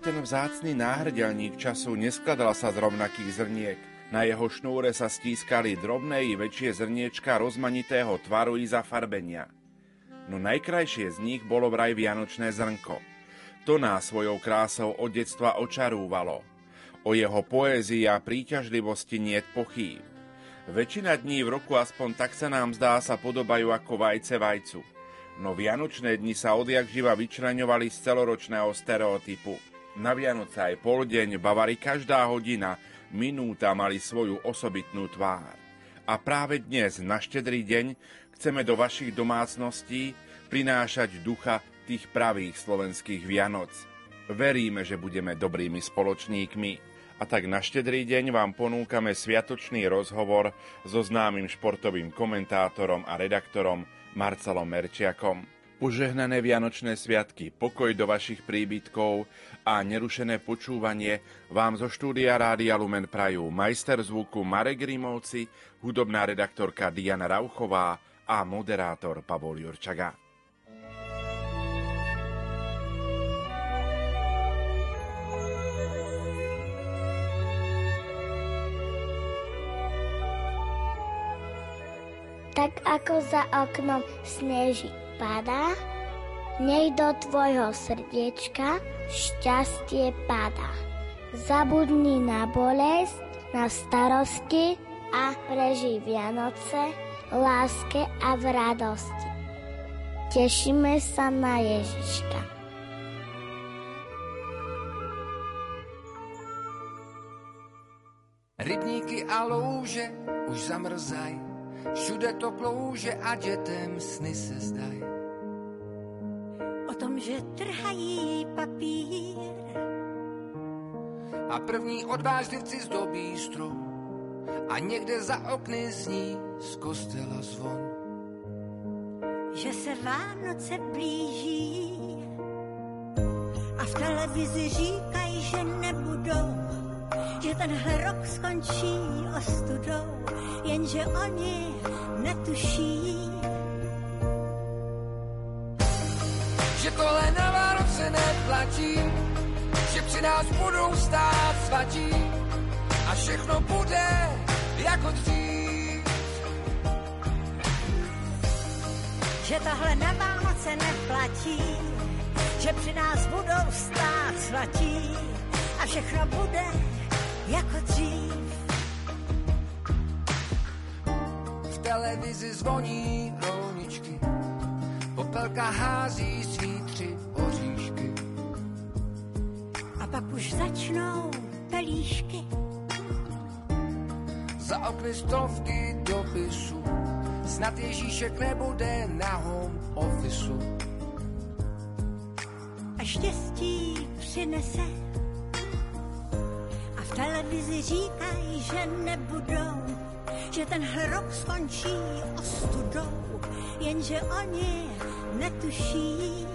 Ten vzácný náhrdelník času neskladal sa z rovnakých zrniek. Na jeho šnúre sa stískali drobné i väčšie zrniečka rozmanitého tvaru i zafarbenia. No najkrajšie z nich bolo vraj vianočné zrnko. To nás svojou krásou od detstva očarúvalo. O jeho poézii a príťažlivosti niet pochýb. Väčšina dní v roku aspoň tak sa nám zdá sa podobajú ako vajce vajcu – no vianočné dni sa odjak živa vyčraňovali z celoročného stereotypu. Na Vianoce aj poldeň, bavari každá hodina, minúta mali svoju osobitnú tvár. A práve dnes, na štedrý deň, chceme do vašich domácností prinášať ducha tých pravých slovenských Vianoc. Veríme, že budeme dobrými spoločníkmi. A tak na štedrý deň vám ponúkame sviatočný rozhovor so známym športovým komentátorom a redaktorom Marcelom Merčiakom. Požehnané Vianočné sviatky, pokoj do vašich príbytkov a nerušené počúvanie vám zo štúdia Rádia Lumen Prajú majster zvuku Marek Rimovci, hudobná redaktorka Diana Rauchová a moderátor Pavol Jurčaga. tak ako za oknom sneží padá, nech do tvojho srdiečka šťastie padá. Zabudni na bolesť, na starosti a prežij Vianoce láske a v radosti. Tešíme sa na Ježiška. Rybníky a louže už zamrzají Všude to klouže a dětem sny se zdaj. O tom, že trhají papír. A první odvážlivci zdobí strom. A někde za okny zní z kostela zvon. Že se Vánoce blíží a v televizi říkají, že nebudou že tenhle rok skončí ostudou, jenže oni netuší. Že tohle na Vánoce neplatí, že při nás budou stát svatí a všechno bude jako dřív. Že tohle na Vánoce neplatí, že při nás budou stát svatí a všechno bude jako dřív. V televizi zvoní rolničky, popelka hází svý tři oříšky. A pak už začnou pelíšky. Za okny stovky dopisů, snad Ježíšek nebude na home officeu. A štěstí přinese televizi říkají, že nebudou, že ten rok skončí ostudou, jenže oni netuší.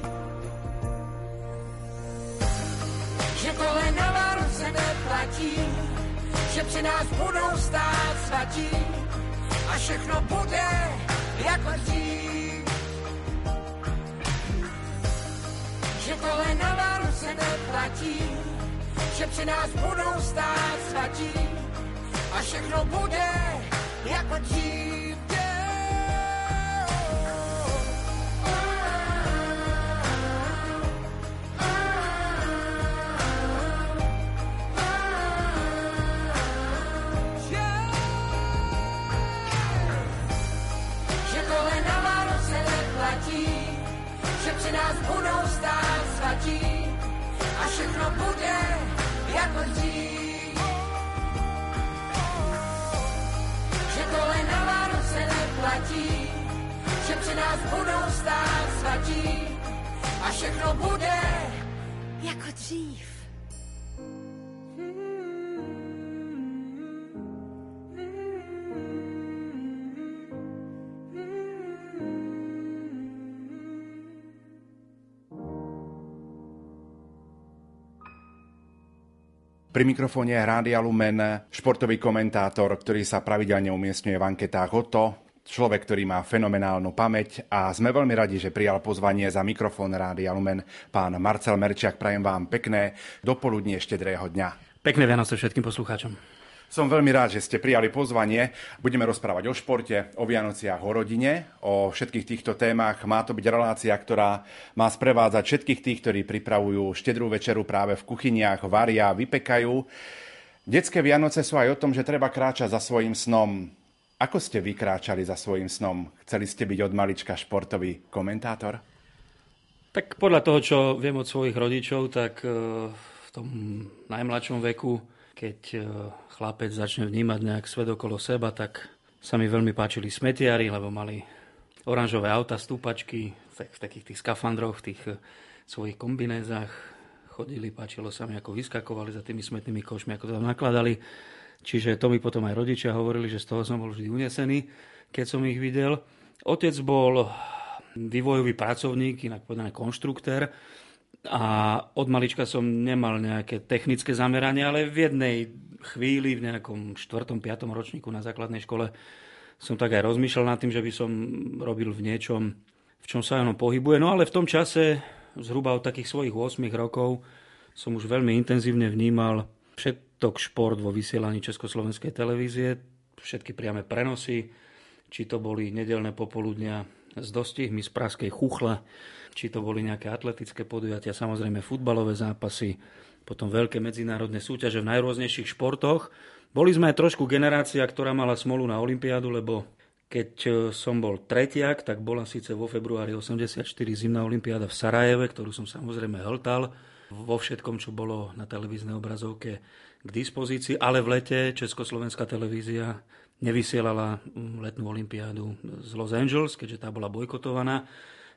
Že tohle na Vánoce neplatí, že při nás budou stát svatí a všechno bude jako dřív. Že tohle na Vánoce neplatí, že při nás budou stát svatí. A všechno bude jako dřív. že při nás budou stát svatí. A všechno bude Že tohle na Vánoce neplatí, že při nás budou stát svatí a všechno bude jako dřív. Pri mikrofóne Rádia Lumen, športový komentátor, ktorý sa pravidelne umiestňuje v anketách o to, človek, ktorý má fenomenálnu pamäť a sme veľmi radi, že prijal pozvanie za mikrofón Rádia Lumen pán Marcel Merčiak. Prajem vám pekné dopoludnie štedrého dňa. Pekné Vianoce všetkým poslucháčom. Som veľmi rád, že ste prijali pozvanie. Budeme rozprávať o športe, o Vianociach, o rodine, o všetkých týchto témach. Má to byť relácia, ktorá má sprevádzať všetkých tých, ktorí pripravujú štedrú večeru práve v kuchyniach, varia, vypekajú. Detské Vianoce sú aj o tom, že treba kráčať za svojim snom. Ako ste vykráčali za svojim snom? Chceli ste byť od malička športový komentátor? Tak podľa toho, čo viem od svojich rodičov, tak eh, v tom najmladšom veku keď e, chlapec začne vnímať nejak svet okolo seba, tak sa mi veľmi páčili smetiari, lebo mali oranžové auta, stúpačky, v takých tých skafandroch, v tých e, svojich kombinézach chodili, páčilo sa mi, ako vyskakovali za tými smetnými košmi, ako to tam nakladali. Čiže to mi potom aj rodičia hovorili, že z toho som bol vždy unesený, keď som ich videl. Otec bol vývojový pracovník, inak povedané konštruktér, a od malička som nemal nejaké technické zameranie, ale v jednej chvíli, v nejakom 4. 5. ročníku na základnej škole som tak aj rozmýšľal nad tým, že by som robil v niečom, v čom sa ono pohybuje. No ale v tom čase, zhruba od takých svojich 8 rokov, som už veľmi intenzívne vnímal všetok šport vo vysielaní Československej televízie, všetky priame prenosy, či to boli nedelné popoludnia s dostihmi z Praskej chuchle, či to boli nejaké atletické podujatia, samozrejme futbalové zápasy, potom veľké medzinárodné súťaže v najrôznejších športoch. Boli sme aj trošku generácia, ktorá mala smolu na Olympiádu, lebo keď e, som bol tretiak, tak bola síce vo februári 84 zimná olympiáda v Sarajeve, ktorú som samozrejme hltal vo všetkom, čo bolo na televíznej obrazovke k dispozícii, ale v lete Československá televízia nevysielala letnú olympiádu z Los Angeles, keďže tá bola bojkotovaná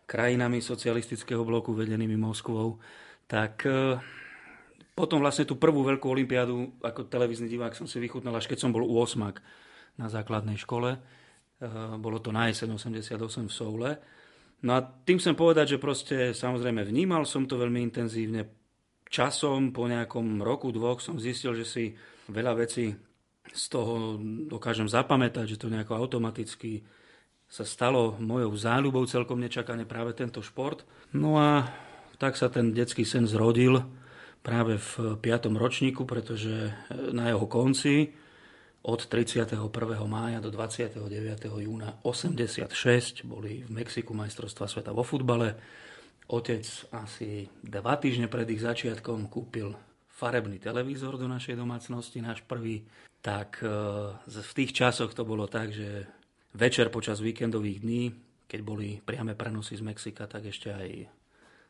krajinami socialistického bloku vedenými Moskvou, tak e, potom vlastne tú prvú veľkú olympiádu ako televízny divák som si vychutnal až keď som bol u osmak na základnej škole. E, bolo to na jeseň 88 v Soule. No a tým chcem povedať, že proste samozrejme vnímal som to veľmi intenzívne. Časom, po nejakom roku, dvoch som zistil, že si veľa vecí z toho dokážem zapamätať, že to nejako automaticky sa stalo mojou záľubou celkom nečakane práve tento šport. No a tak sa ten detský sen zrodil práve v 5. ročníku, pretože na jeho konci od 31. mája do 29. júna 86 boli v Mexiku majstrovstva sveta vo futbale. Otec asi dva týždne pred ich začiatkom kúpil farebný televízor do našej domácnosti, náš prvý. Tak e, v tých časoch to bolo tak, že večer počas víkendových dní, keď boli priame prenosy z Mexika, tak ešte aj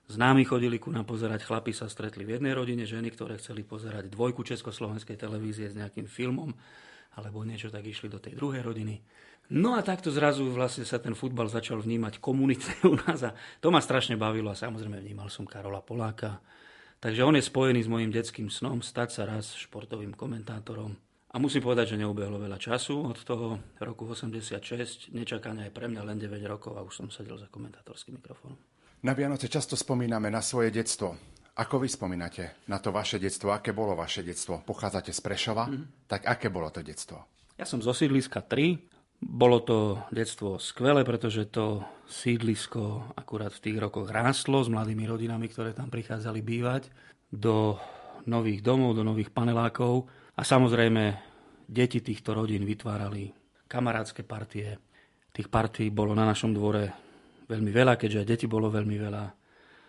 známi chodili ku nám pozerať. Chlapi sa stretli v jednej rodine, ženy, ktoré chceli pozerať dvojku československej televízie s nejakým filmom alebo niečo, tak išli do tej druhej rodiny. No a takto zrazu vlastne sa ten futbal začal vnímať komunitne u nás a to ma strašne bavilo a samozrejme vnímal som Karola Poláka. Takže on je spojený s mojim detským snom stať sa raz športovým komentátorom a musím povedať, že neubehlo veľa času od toho roku 86. Nečakane aj pre mňa len 9 rokov a už som sedel za komentátorským mikrofónom. Na Vianoce často spomíname na svoje detstvo. Ako vy spomínate na to vaše detstvo? Aké bolo vaše detstvo? Pochádzate z Prešova? Mm-hmm. Tak aké bolo to detstvo? Ja som zo sídliska 3. Bolo to detstvo skvelé, pretože to sídlisko akurát v tých rokoch rástlo s mladými rodinami, ktoré tam prichádzali bývať do nových domov, do nových panelákov a samozrejme, deti týchto rodín vytvárali kamarátske partie. Tých partí bolo na našom dvore veľmi veľa, keďže aj deti bolo veľmi veľa.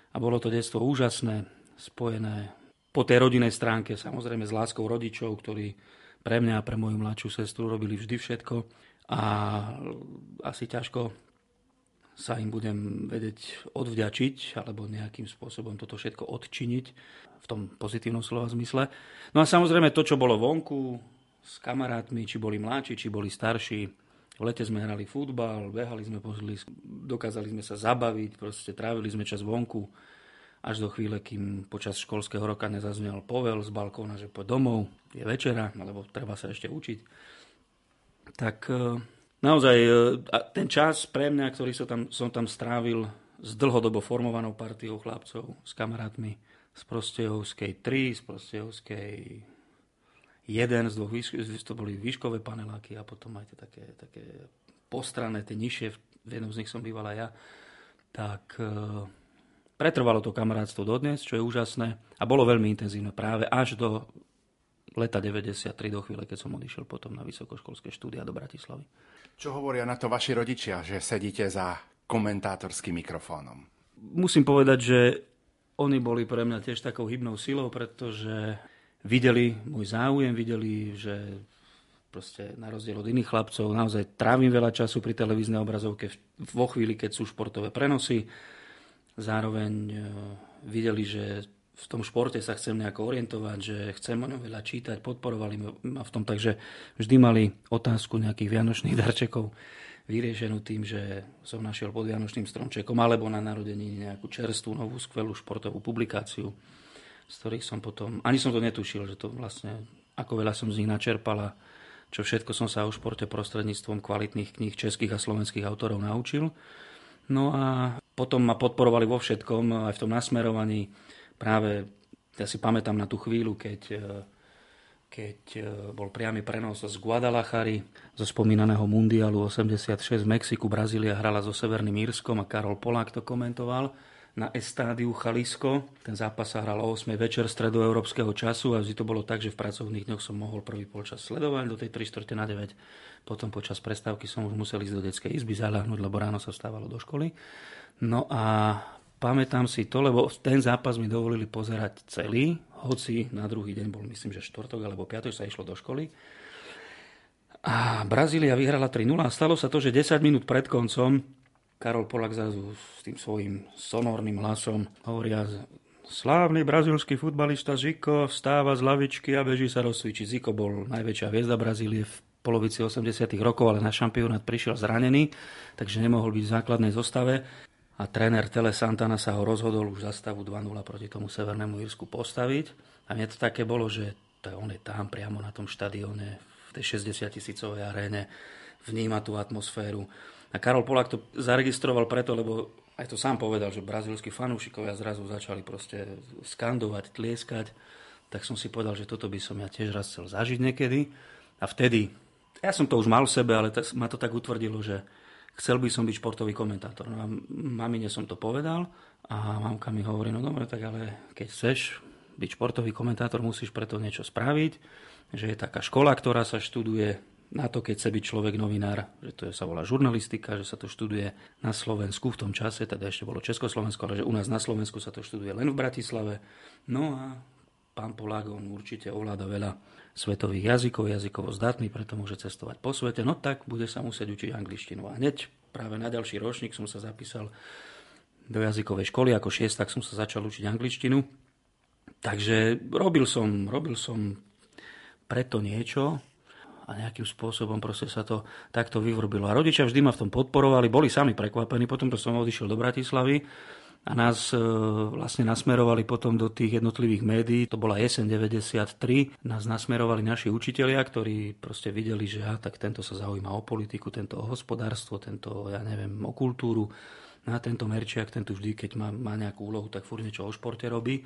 A bolo to detstvo úžasné, spojené po tej rodinej stránke, samozrejme s láskou rodičov, ktorí pre mňa a pre moju mladšiu sestru robili vždy všetko. A asi ťažko sa im budem vedieť odvďačiť alebo nejakým spôsobom toto všetko odčiniť v tom pozitívnom slova zmysle. No a samozrejme to, čo bolo vonku s kamarátmi, či boli mladší, či boli starší, v lete sme hrali futbal, behali sme po dokázali sme sa zabaviť, proste trávili sme čas vonku, až do chvíle, kým počas školského roka nezaznel povel z balkóna, že poď domov, je večera, alebo treba sa ešte učiť. Tak e, naozaj e, ten čas pre mňa, ktorý som tam, som tam strávil s dlhodobo formovanou partiou chlapcov, s kamarátmi, z Prostejovskej 3, z Prostejovskej 1, z dvoch, to boli výškové paneláky a potom aj tie také, také postrané, tie nižšie, v jednom z nich som býval aj ja, tak e, pretrvalo to kamarátstvo dodnes, čo je úžasné a bolo veľmi intenzívne práve až do leta 93 do chvíle, keď som odišiel potom na vysokoškolské štúdia do Bratislavy. Čo hovoria na to vaši rodičia, že sedíte za komentátorským mikrofónom? Musím povedať, že oni boli pre mňa tiež takou hybnou silou, pretože videli môj záujem, videli, že proste na rozdiel od iných chlapcov naozaj trávim veľa času pri televíznej obrazovke vo chvíli, keď sú športové prenosy. Zároveň e, videli, že v tom športe sa chcem nejako orientovať, že chcem o ňom veľa čítať, podporovali ma v tom, takže vždy mali otázku nejakých vianočných darčekov vyriešenú tým, že som našiel pod Vianočným stromčekom alebo na narodení nejakú čerstvú, novú, skvelú športovú publikáciu, z ktorých som potom, ani som to netušil, že to vlastne, ako veľa som z nich načerpala, čo všetko som sa o športe prostredníctvom kvalitných kníh českých a slovenských autorov naučil. No a potom ma podporovali vo všetkom, aj v tom nasmerovaní. Práve, ja si pamätám na tú chvíľu, keď keď e, bol priamy prenos z Guadalajary, zo spomínaného mundialu 86 v Mexiku. Brazília hrala so Severným Írskom a Karol Polák to komentoval na estádiu Chalisko. Ten zápas sa hral o 8 večer stredoeurópskeho času a vždy to bolo tak, že v pracovných dňoch som mohol prvý polčas sledovať do tej 3 na 9. Potom počas prestávky som už musel ísť do detskej izby zaľahnúť, lebo ráno sa vstávalo do školy. No a pamätám si to, lebo ten zápas mi dovolili pozerať celý, hoci na druhý deň bol, myslím, že štvrtok alebo piatok sa išlo do školy. A Brazília vyhrala 3-0 a stalo sa to, že 10 minút pred koncom Karol Polak zrazu s tým svojím sonorným hlasom hovoria Slávny brazilský futbalista Zico vstáva z lavičky a beží sa rozsvičiť. Zico bol najväčšia hviezda Brazílie v polovici 80 rokov, ale na šampionát prišiel zranený, takže nemohol byť v základnej zostave a tréner Tele Santana sa ho rozhodol už za stavu 2-0 proti tomu Severnému Írsku postaviť. A mne to také bolo, že to on je tam priamo na tom štadióne, v tej 60 tisícovej aréne, vníma tú atmosféru. A Karol Polák to zaregistroval preto, lebo aj to sám povedal, že brazilskí fanúšikovia zrazu začali proste skandovať, tlieskať. Tak som si povedal, že toto by som ja tiež raz chcel zažiť niekedy. A vtedy, ja som to už mal v sebe, ale ma to tak utvrdilo, že chcel by som byť športový komentátor. No a mamine som to povedal a mamka mi hovorí, no dobre, tak ale keď chceš byť športový komentátor, musíš preto niečo spraviť, že je taká škola, ktorá sa študuje na to, keď chce byť človek novinár, že to sa volá žurnalistika, že sa to študuje na Slovensku v tom čase, teda ešte bolo Československo, ale že u nás na Slovensku sa to študuje len v Bratislave. No a pán Polák, on určite ovláda veľa svetových jazykov, jazykovo zdatný, preto môže cestovať po svete, no tak bude sa musieť učiť angličtinu. A hneď práve na ďalší ročník som sa zapísal do jazykovej školy, ako šiestak som sa začal učiť angličtinu. Takže robil som, robil som preto niečo a nejakým spôsobom proste sa to takto vyvrbilo. A rodičia vždy ma v tom podporovali, boli sami prekvapení, potom to som odišiel do Bratislavy a nás e, vlastne nasmerovali potom do tých jednotlivých médií. To bola jeseň 93. Nás nasmerovali naši učitelia, ktorí proste videli, že ja, tak tento sa zaujíma o politiku, tento o hospodárstvo, tento, ja neviem, o kultúru. Na tento Merčiak, ten tu vždy, keď má, má nejakú úlohu, tak furt niečo o športe robí.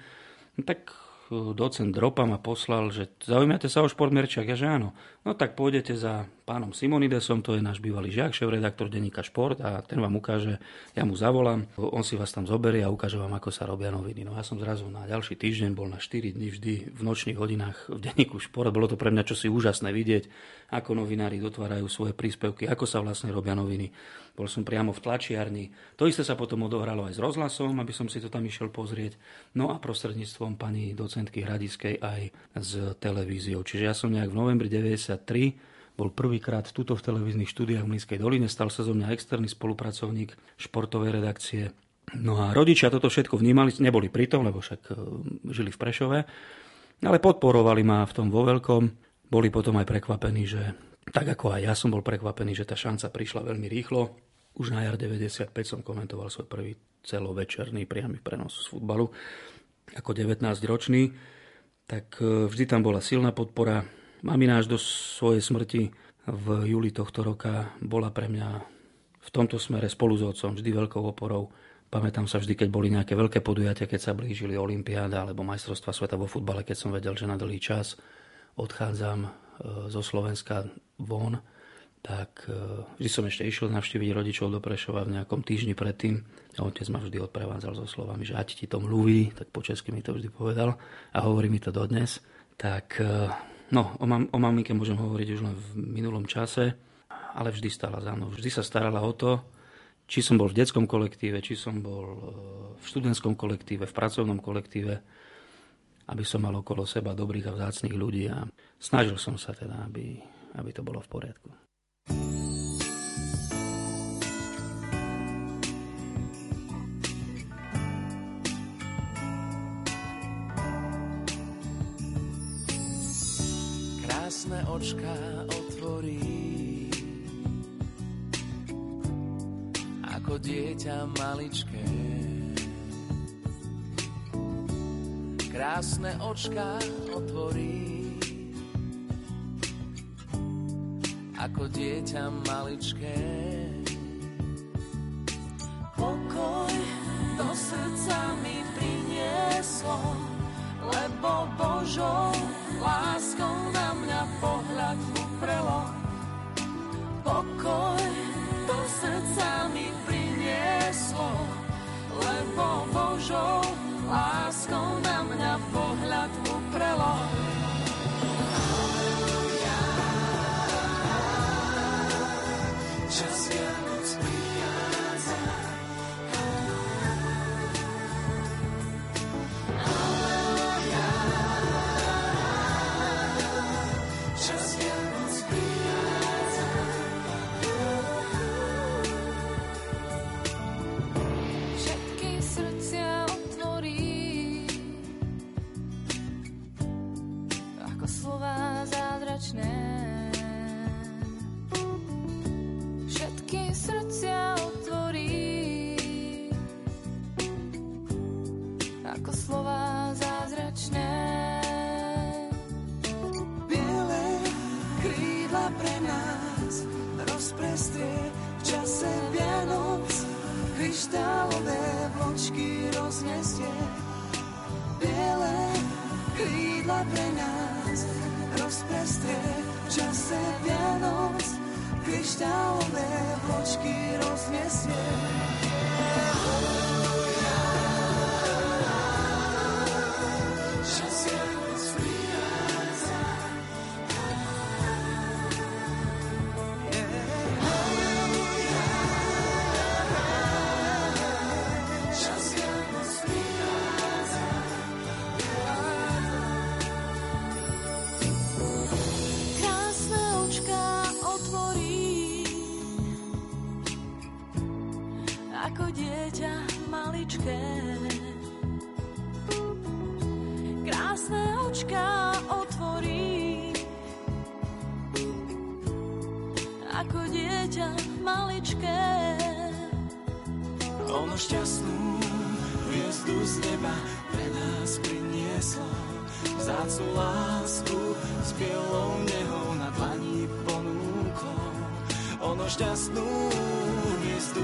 No, tak docent Dropa ma poslal, že zaujímate sa o šport Merčiak? Ja, že áno. No tak pôjdete za pánom Simonidesom, to je náš bývalý žiak, šéf-redaktor denníka Šport a ten vám ukáže, ja mu zavolám, on si vás tam zoberie a ukáže vám, ako sa robia noviny. No ja som zrazu na ďalší týždeň bol na 4 dní vždy v nočných hodinách v denníku Šport. Bolo to pre mňa čosi úžasné vidieť, ako novinári dotvárajú svoje príspevky, ako sa vlastne robia noviny. Bol som priamo v tlačiarni. To isté sa potom odohralo aj s rozhlasom, aby som si to tam išiel pozrieť. No a prostredníctvom pani docentky Hradiskej aj s televíziou. Čiže ja som nejak v novembri 93 bol prvýkrát tuto v televíznych štúdiách v Mlínskej doline. Stal sa zo mňa externý spolupracovník športovej redakcie. No a rodičia toto všetko vnímali, neboli pritom, lebo však e, žili v Prešove, ale podporovali ma v tom vo veľkom. Boli potom aj prekvapení, že tak ako aj ja som bol prekvapený, že tá šanca prišla veľmi rýchlo. Už na jar 95 som komentoval svoj prvý celovečerný priamy prenos z futbalu ako 19-ročný, tak e, vždy tam bola silná podpora. Mamina až do svojej smrti v júli tohto roka bola pre mňa v tomto smere spolu s otcom vždy veľkou oporou. Pamätám sa vždy, keď boli nejaké veľké podujatia, keď sa blížili Olympiáda alebo majstrovstva sveta vo futbale, keď som vedel, že na dlhý čas odchádzam e, zo Slovenska von, tak e, vždy som ešte išiel navštíviť rodičov do Prešova v nejakom týždni predtým a otec ma vždy odprevádzal so slovami, že ať ti to mluví, tak po česky mi to vždy povedal a hovorí mi to dodnes. Tak e, no, o, mam, o maminke môžem hovoriť už len v minulom čase, ale vždy stála za mnou. Vždy sa starala o to, či som bol v detskom kolektíve, či som bol e, v študentskom kolektíve, v pracovnom kolektíve, aby som mal okolo seba dobrých a vzácných ľudí a snažil som sa teda, aby, aby to bolo v poriadku. Očka otvorí ako dieťa maličké. Krásne očka otvorí ako dieťa maličké. Pokoj do srdca mi prinieslo, lebo Božou láskou na mňa pohľad uprelo. Pokoj do srdca mi prinieslo, lebo Božou láskou na mňa pohľad uprelo. dávové vločky roznesie. Biele krídla pre nás rozprestrie v čase Vianoc. Kryštálové vločky roznesie. Yeah.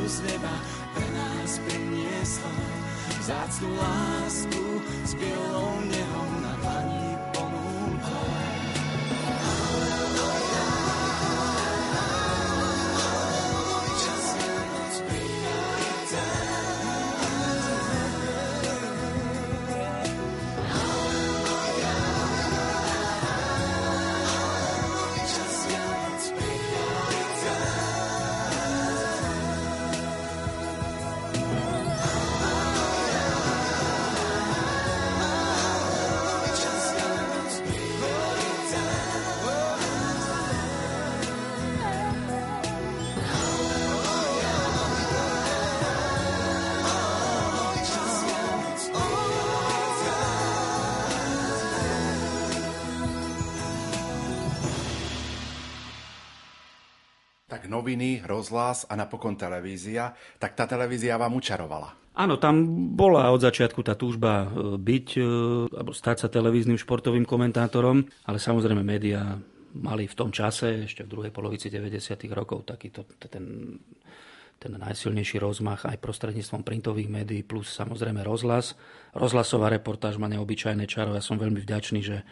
z neba pre nás priniesla vzácnu lásku s bielou nehou na dlani. Noviny, rozhlas a napokon televízia, tak tá televízia vám učarovala. Áno, tam bola od začiatku tá túžba e, byť, e, alebo stať sa televíznym športovým komentátorom, ale samozrejme médiá mali v tom čase, ešte v druhej polovici 90. rokov, takýto ten, ten najsilnejší rozmach aj prostredníctvom printových médií, plus samozrejme rozhlas. Rozhlasová reportáž má neobyčajné čaro. Ja som veľmi vďačný, že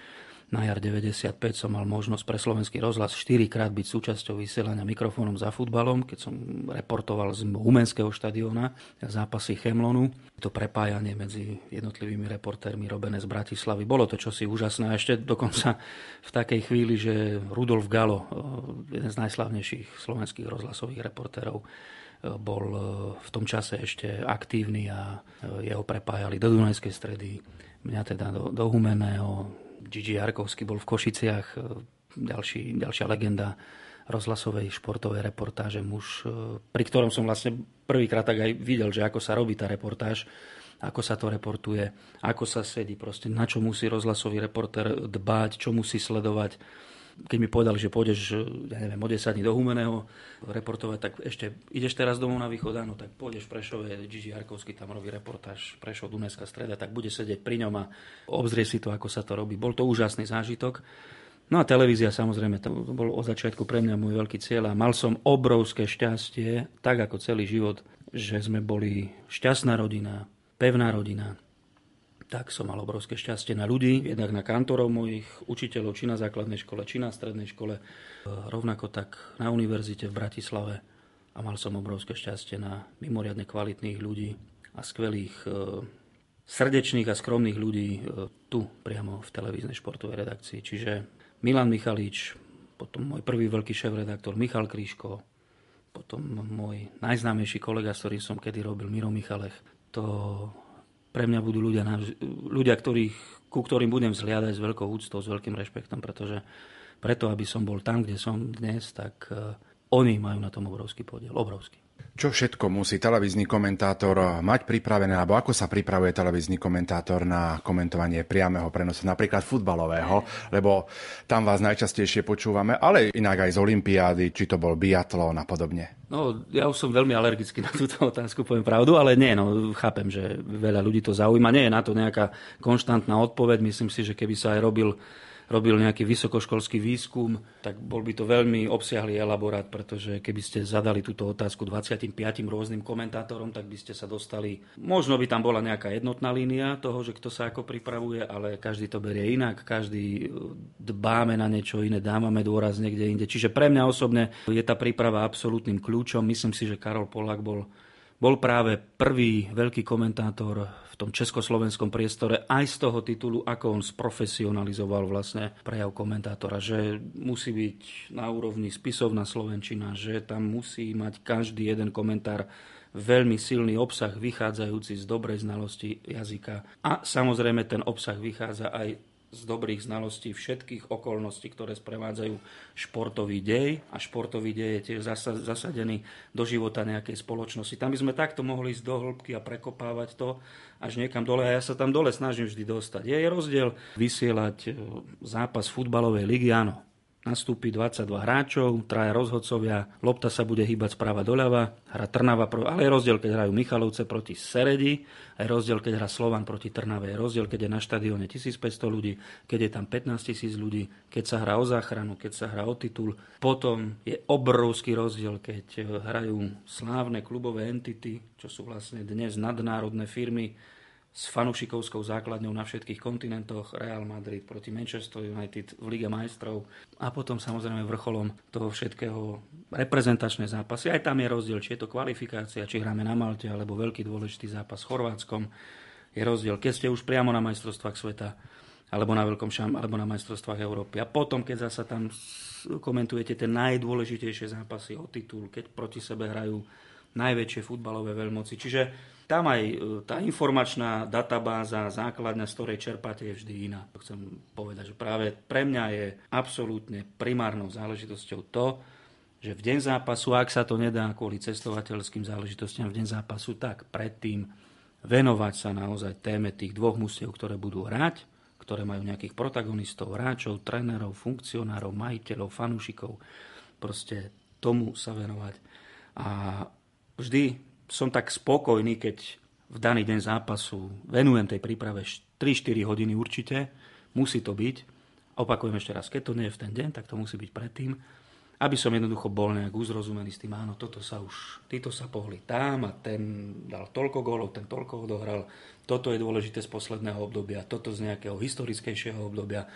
na jar 95 som mal možnosť pre slovenský rozhlas 4 krát byť súčasťou vysielania mikrofónom za futbalom, keď som reportoval z Humenského štadióna zápasy Chemlonu. To prepájanie medzi jednotlivými reportérmi robené z Bratislavy. Bolo to čosi úžasné a ešte dokonca v takej chvíli, že Rudolf Galo, jeden z najslavnejších slovenských rozhlasových reportérov, bol v tom čase ešte aktívny a jeho prepájali do Dunajskej stredy, mňa teda do, do Humeného, Gigi Jarkovský bol v Košiciach, e, ďalší, ďalšia legenda rozhlasovej športovej reportáže, muž, e, pri ktorom som vlastne prvýkrát tak aj videl, že ako sa robí tá reportáž, ako sa to reportuje, ako sa sedí, proste na čo musí rozhlasový reporter dbať, čo musí sledovať keď mi povedali, že pôjdeš, ja neviem, o 10 dní do Humeného reportovať, tak ešte ideš teraz domov na východ, áno, tak pôjdeš v Prešove, Gigi Jarkovský tam robí reportáž, Prešov, Dunajská streda, tak bude sedieť pri ňom a obzrie si to, ako sa to robí. Bol to úžasný zážitok. No a televízia samozrejme, to bol od začiatku pre mňa môj veľký cieľ a mal som obrovské šťastie, tak ako celý život, že sme boli šťastná rodina, pevná rodina, tak som mal obrovské šťastie na ľudí, jednak na kantorov mojich učiteľov, či na základnej škole, či na strednej škole, e, rovnako tak na univerzite v Bratislave a mal som obrovské šťastie na mimoriadne kvalitných ľudí a skvelých, e, srdečných a skromných ľudí e, tu priamo v televíznej športovej redakcii. Čiže Milan Michalič, potom môj prvý veľký šéf-redaktor Michal Kríško, potom môj najznámejší kolega, s ktorým som kedy robil, Miro Michalech. To pre mňa budú ľudia, ľudia ktorých, ku ktorým budem vzhliadať s veľkou úctou, s veľkým rešpektom, pretože preto, aby som bol tam, kde som dnes, tak uh, oni majú na tom obrovský podiel. Obrovský. Čo všetko musí televízny komentátor mať pripravené, alebo ako sa pripravuje televízny komentátor na komentovanie priameho prenosu, napríklad futbalového, lebo tam vás najčastejšie počúvame, ale inak aj z Olympiády, či to bol biatlón a podobne. No, ja už som veľmi alergický na túto otázku, poviem pravdu, ale nie, no, chápem, že veľa ľudí to zaujíma. Nie je na to nejaká konštantná odpoveď. Myslím si, že keby sa aj robil robil nejaký vysokoškolský výskum, tak bol by to veľmi obsiahly elaborát, pretože keby ste zadali túto otázku 25 rôznym komentátorom, tak by ste sa dostali... Možno by tam bola nejaká jednotná línia toho, že kto sa ako pripravuje, ale každý to berie inak, každý e, dbáme na niečo iné, dávame dôraz niekde inde. Čiže pre mňa osobne je tá príprava absolútnym kľúčom. Myslím si, že Karol Polák bol bol práve prvý veľký komentátor v tom československom priestore aj z toho titulu, ako on sprofesionalizoval vlastne prejav komentátora, že musí byť na úrovni spisovná slovenčina, že tam musí mať každý jeden komentár veľmi silný obsah vychádzajúci z dobrej znalosti jazyka. A samozrejme ten obsah vychádza aj z dobrých znalostí všetkých okolností, ktoré sprevádzajú športový dej a športový dej je tiež zasadený do života nejakej spoločnosti. Tam by sme takto mohli ísť do hĺbky a prekopávať to až niekam dole a ja sa tam dole snažím vždy dostať. Je rozdiel vysielať e, zápas futbalovej ligy, áno, nastúpi 22 hráčov, traja rozhodcovia, lopta sa bude hýbať správa doľava, hra Trnava, ale je rozdiel, keď hrajú Michalovce proti Seredi, je rozdiel, keď hrá Slovan proti Trnave, je rozdiel, keď je na štadióne 1500 ľudí, keď je tam 15 tisíc ľudí, keď sa hrá o záchranu, keď sa hrá o titul. Potom je obrovský rozdiel, keď hrajú slávne klubové entity, čo sú vlastne dnes nadnárodné firmy, s fanušikovskou základňou na všetkých kontinentoch Real Madrid proti Manchester United v Lige majstrov a potom samozrejme vrcholom toho všetkého reprezentačné zápasy. Aj tam je rozdiel, či je to kvalifikácia, či hráme na Malte, alebo veľký dôležitý zápas s Chorvátskom. Je rozdiel, keď ste už priamo na majstrovstvách sveta, alebo na veľkom šam, alebo na majstrovstvách Európy. A potom, keď zasa tam komentujete tie najdôležitejšie zápasy o titul, keď proti sebe hrajú najväčšie futbalové veľmoci. Čiže tam aj e, tá informačná databáza, základňa, z ktorej čerpáte, je vždy iná. Chcem povedať, že práve pre mňa je absolútne primárnou záležitosťou to, že v deň zápasu, ak sa to nedá kvôli cestovateľským záležitostiam v deň zápasu, tak predtým venovať sa naozaj téme tých dvoch mústiev, ktoré budú hrať, ktoré majú nejakých protagonistov, hráčov, trénerov, funkcionárov, majiteľov, fanúšikov. Proste tomu sa venovať. A vždy som tak spokojný, keď v daný deň zápasu venujem tej príprave 3-4 hodiny určite, musí to byť. Opakujem ešte raz, keď to nie je v ten deň, tak to musí byť predtým, aby som jednoducho bol nejak uzrozumený s tým, áno, toto sa už, títo sa pohli tam a ten dal toľko gólov, ten toľko odohral, toto je dôležité z posledného obdobia, toto z nejakého historickejšieho obdobia.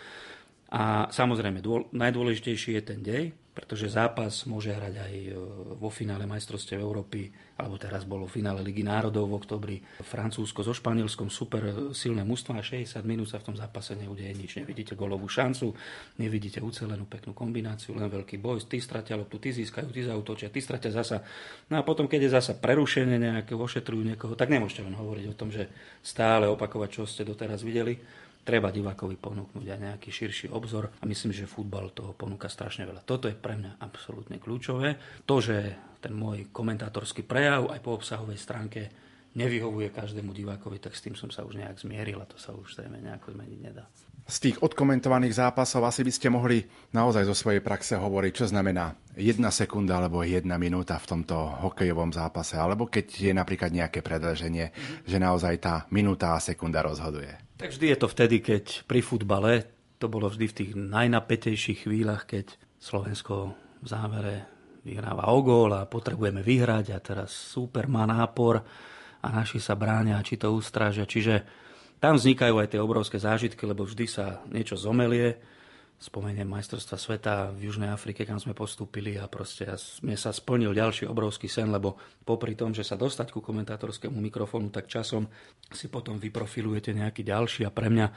A samozrejme, dôl, najdôležitejší je ten dej, pretože zápas môže hrať aj e, vo finále majstrovstiev Európy, alebo teraz bolo v finále Ligy národov v oktobri. Francúzsko so Španielskom, super silné mužstvo a 60 minút sa v tom zápase neudeje nič. Nevidíte golovú šancu, nevidíte ucelenú peknú kombináciu, len veľký boj. Ty stratia loptu, ty získajú, ty zautočia, ty stratia zasa. No a potom, keď je zasa prerušenie nejaké, ošetrujú niekoho, tak nemôžete len hovoriť o tom, že stále opakovať, čo ste doteraz videli treba divákovi ponúknuť aj nejaký širší obzor a myslím, že futbal toho ponúka strašne veľa. Toto je pre mňa absolútne kľúčové. To, že ten môj komentátorský prejav aj po obsahovej stránke nevyhovuje každému divákovi, tak s tým som sa už nejak zmieril a to sa už zrejme nejako zmeniť nedá. Z tých odkomentovaných zápasov asi by ste mohli naozaj zo svojej praxe hovoriť, čo znamená jedna sekunda alebo jedna minúta v tomto hokejovom zápase, alebo keď je napríklad nejaké predlženie, mm-hmm. že naozaj tá minúta a sekunda rozhoduje. Tak vždy je to vtedy, keď pri futbale, to bolo vždy v tých najnapätejších chvíľach, keď Slovensko v závere vyhráva o gól a potrebujeme vyhrať a teraz super má nápor a naši sa bránia, či to ustrážia. Čiže tam vznikajú aj tie obrovské zážitky, lebo vždy sa niečo zomelie. Spomeniem majstrovstva sveta v Južnej Afrike, kam sme postúpili a proste ja, mne sa splnil ďalší obrovský sen, lebo popri tom, že sa dostať ku komentátorskému mikrofónu, tak časom si potom vyprofilujete nejaký ďalší a pre mňa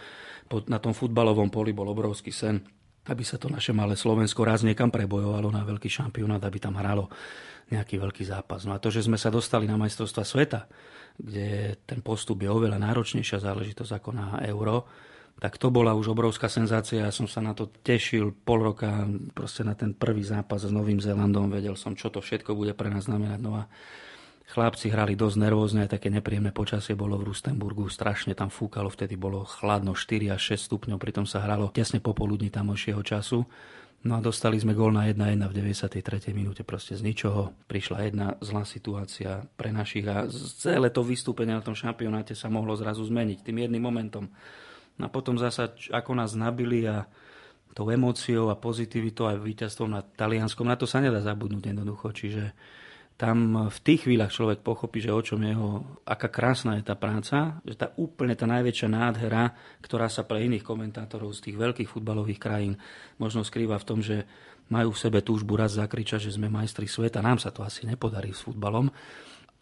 na tom futbalovom poli bol obrovský sen, aby sa to naše malé Slovensko raz niekam prebojovalo na veľký šampionát, aby tam hralo nejaký veľký zápas. No a to, že sme sa dostali na majstrovstva sveta, kde ten postup je oveľa náročnejšia záležitosť ako na euro, tak to bola už obrovská senzácia. Ja som sa na to tešil pol roka, proste na ten prvý zápas s Novým Zélandom. Vedel som, čo to všetko bude pre nás znamenať. No a chlapci hrali dosť nervózne, aj také nepríjemné počasie bolo v Rustenburgu, strašne tam fúkalo, vtedy bolo chladno 4 až 6 stupňov, pritom sa hralo tesne popoludní tamojšieho času. No a dostali sme gól na 1-1 v 93. minúte proste z ničoho. Prišla jedna zlá situácia pre našich a celé to vystúpenie na tom šampionáte sa mohlo zrazu zmeniť tým jedným momentom. A potom zasa, ako nás nabili a tou emóciou a pozitivitou a víťazstvom nad Talianskom, na to sa nedá zabudnúť jednoducho. Čiže tam v tých chvíľach človek pochopí, že o čom jeho, aká krásna je tá práca, že tá úplne tá najväčšia nádhera, ktorá sa pre iných komentátorov z tých veľkých futbalových krajín možno skrýva v tom, že majú v sebe túžbu raz zakričať, že sme majstri sveta. Nám sa to asi nepodarí s futbalom,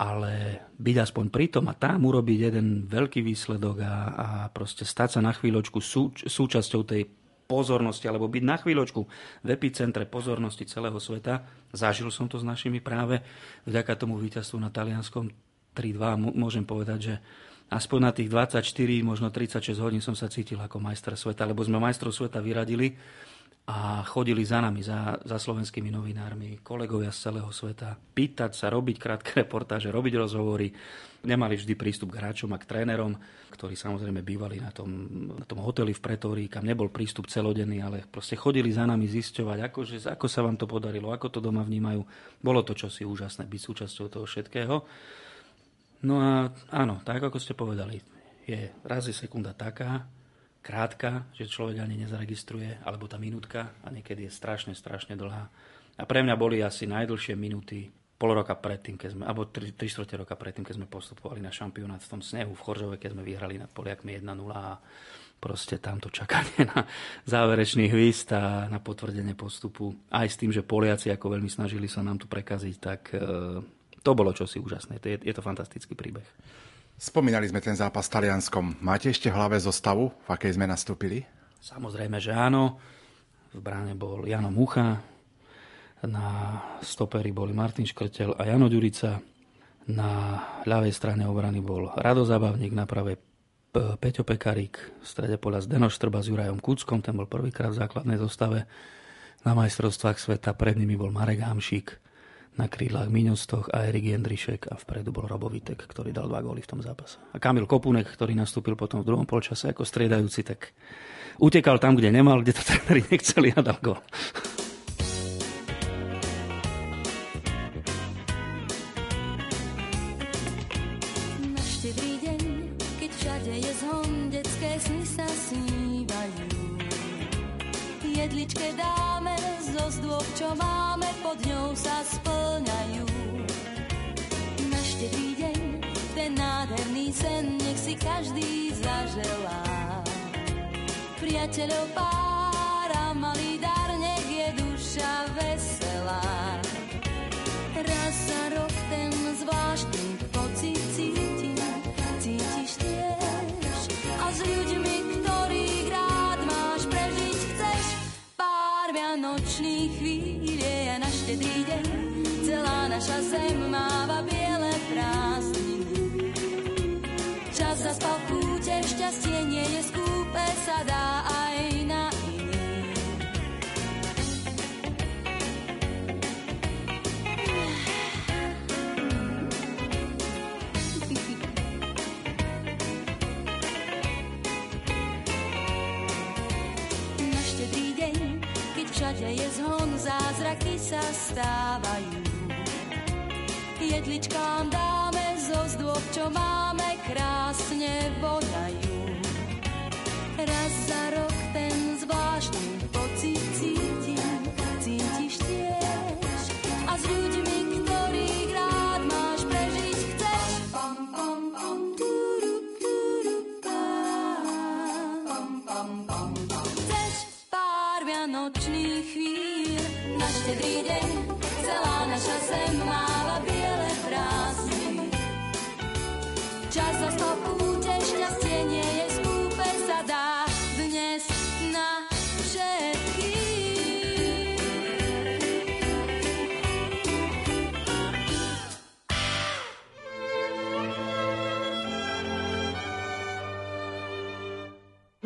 ale byť aspoň pritom a tam urobiť jeden veľký výsledok a, a proste stať sa na chvíľočku sú, súčasťou tej pozornosti, alebo byť na chvíľočku v epicentre pozornosti celého sveta. Zažil som to s našimi práve vďaka tomu víťazstvu na Talianskom 3-2. Môžem povedať, že aspoň na tých 24, možno 36 hodín som sa cítil ako majster sveta, lebo sme majstrov sveta vyradili a chodili za nami, za, za slovenskými novinármi, kolegovia z celého sveta, pýtať sa, robiť krátke reportáže, robiť rozhovory. Nemali vždy prístup k hráčom a k trénerom, ktorí samozrejme bývali na tom, na tom hoteli v Pretórii, kam nebol prístup celodenný, ale proste chodili za nami zisťovať, ako, že, ako sa vám to podarilo, ako to doma vnímajú. Bolo to čosi úžasné byť súčasťou toho všetkého. No a áno, tak ako ste povedali, je raz je sekunda taká, krátka, že človek ani nezaregistruje, alebo tá minútka a niekedy je strašne, strašne dlhá. A pre mňa boli asi najdlhšie minúty pol roka predtým, keď sme, alebo 3, 3 roka predtým, keď sme postupovali na šampionát v tom snehu v Choržove, keď sme vyhrali nad Poliakmi 1-0 a proste tamto čakanie na záverečný hvist a na potvrdenie postupu. Aj s tým, že Poliaci ako veľmi snažili sa nám tu prekaziť, tak e, to bolo čosi úžasné. Je, je to fantastický príbeh. Spomínali sme ten zápas s Talianskom. Máte ešte v hlave zostavu, v akej sme nastúpili? Samozrejme, že áno. V bráne bol Jano Mucha, na stoperi boli Martin Škrtel a Jano Ďurica. Na ľavej strane obrany bol Rado Zabavník, na pravej Peťo Pekarík, v strede pola Zdeno Štrba s Jurajom Kuckom, ten bol prvýkrát v základnej zostave na majstrovstvách sveta, pred nimi bol Marek Hamšík, na krídlach Miňostoch a Erik Jendrišek a vpredu bol Robovitek, ktorý dal dva góly v tom zápase. A Kamil Kopunek, ktorý nastúpil potom v druhom polčase ako striedajúci, tak utekal tam, kde nemal, kde to tréneri nechceli a dal gól. Nádherný sen, nech si každý zaželá. Priateľov pár malý dar, nech je duša veselá. Raz za rok ten zvláštny pocit cítim, cítiš tiež. A s ľuďmi, ktorých rád máš, prežiť chceš. Pár vianočných chvíľ je na štedrý deň, celá naša zem máva zázraky sa stávajú. Jedličkám dáme zo zdôb, čo máme, krásne voňajú. Raz za rok ten zvláštny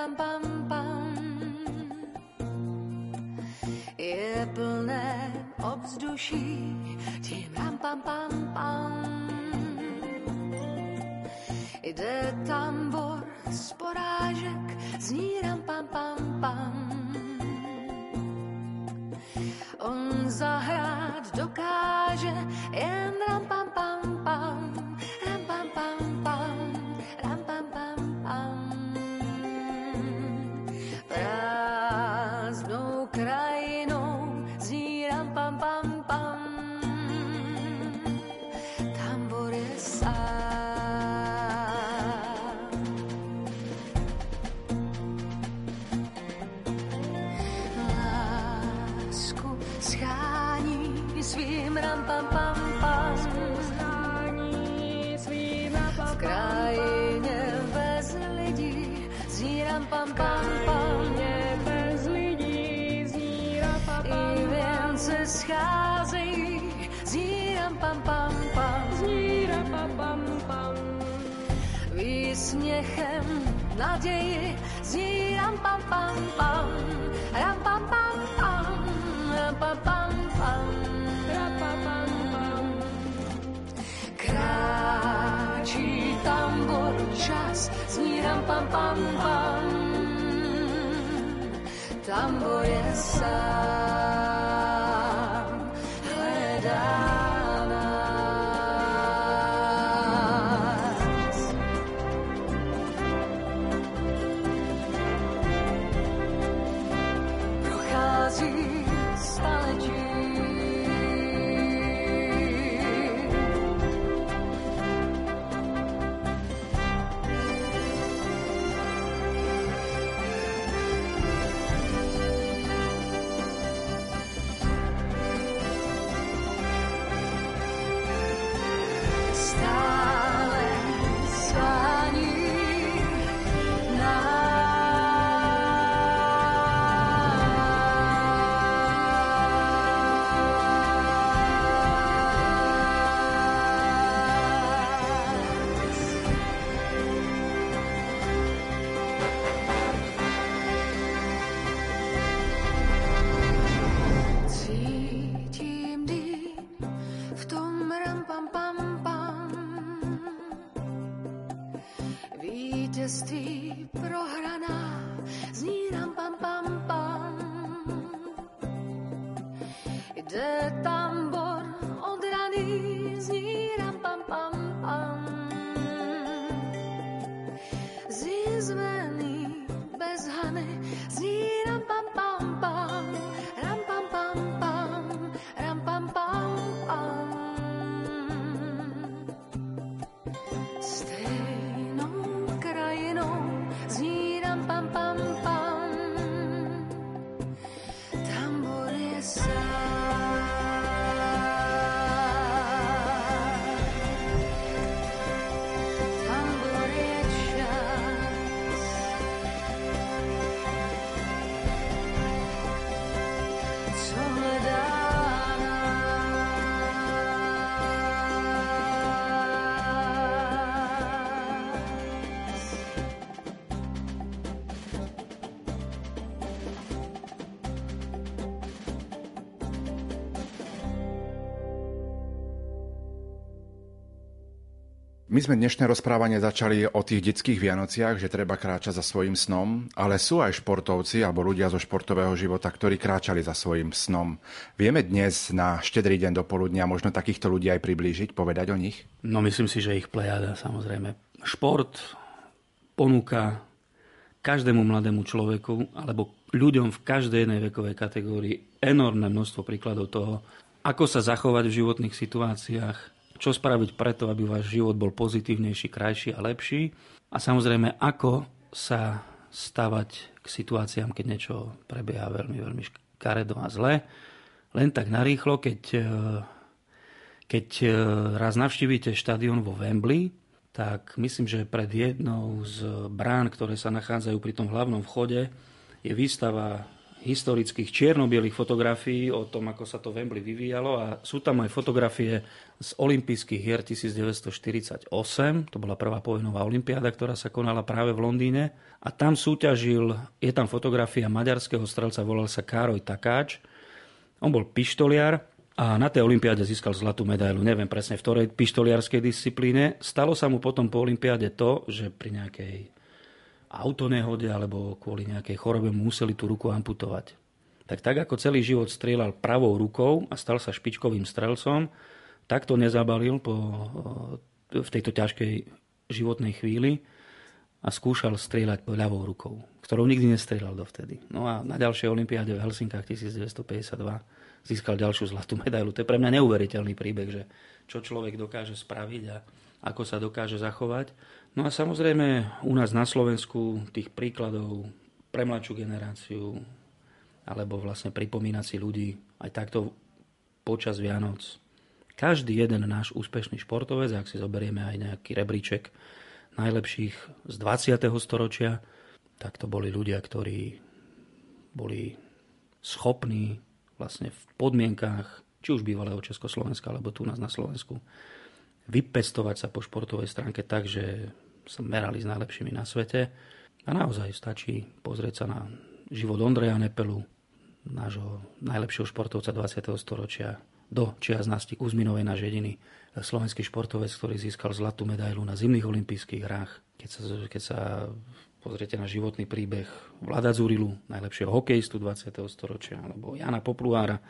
Pam pam pam. Je plné obzduší tím ram pam pam pam. Jde tambor z porážek, zní ram pam pam pam. On zahrát dokáže jen bez lidí zní ram pam pam pam. Ram pam pam pam. Ram pam pam čas, zní ram pam pam pam. Tambor je sám, My sme dnešné rozprávanie začali o tých detských Vianociach, že treba kráčať za svojim snom, ale sú aj športovci alebo ľudia zo športového života, ktorí kráčali za svojim snom. Vieme dnes na štedrý deň do poludnia možno takýchto ľudí aj priblížiť, povedať o nich? No myslím si, že ich plejada samozrejme. Šport ponúka každému mladému človeku alebo ľuďom v každej jednej vekovej kategórii enormné množstvo príkladov toho, ako sa zachovať v životných situáciách, čo spraviť preto, aby váš život bol pozitívnejší, krajší a lepší a samozrejme, ako sa stavať k situáciám, keď niečo prebieha veľmi, veľmi škaredo a zle. Len tak narýchlo, keď, eh, keď eh, raz navštívite štadión vo Wembley, tak myslím, že pred jednou z brán, ktoré sa nachádzajú pri tom hlavnom vchode, je výstava historických čierno-bielých fotografií o tom, ako sa to Wembley vyvíjalo a sú tam aj fotografie z olympijských hier 1948, to bola prvá povojnová olympiáda, ktorá sa konala práve v Londýne a tam súťažil, je tam fotografia maďarského strelca, volal sa Károj Takáč, on bol pištoliar a na tej olympiáde získal zlatú medailu. Neviem presne v ktorej pištoliarskej disciplíne. Stalo sa mu potom po olympiáde to, že pri nejakej autonehode alebo kvôli nejakej chorobe mu museli tú ruku amputovať. Tak tak ako celý život strieľal pravou rukou a stal sa špičkovým strelcom, tak to nezabalil po, v tejto ťažkej životnej chvíli a skúšal strieľať ľavou rukou, ktorou nikdy nestrieľal dovtedy. No a na ďalšej olympiáde v Helsinkách 1952 získal ďalšiu zlatú medailu. To je pre mňa neuveriteľný príbeh, že čo človek dokáže spraviť a ako sa dokáže zachovať. No a samozrejme u nás na Slovensku tých príkladov pre mladšiu generáciu alebo vlastne pripomínať si ľudí aj takto počas Vianoc. Každý jeden náš úspešný športovec, ak si zoberieme aj nejaký rebríček najlepších z 20. storočia, tak to boli ľudia, ktorí boli schopní vlastne v podmienkách, či už bývalého Československa, alebo tu nás na Slovensku, vypestovať sa po športovej stránke tak, že sa merali s najlepšími na svete. A naozaj stačí pozrieť sa na život Ondreja Nepelu, nášho najlepšieho športovca 20. storočia, do čias Nasti Kuzminovej na Žediny, slovenský športovec, ktorý získal zlatú medailu na zimných olympijských hrách. Keď sa, keď sa pozriete na životný príbeh Vlada Zurilu, najlepšieho hokejistu 20. storočia, alebo Jana Popluára,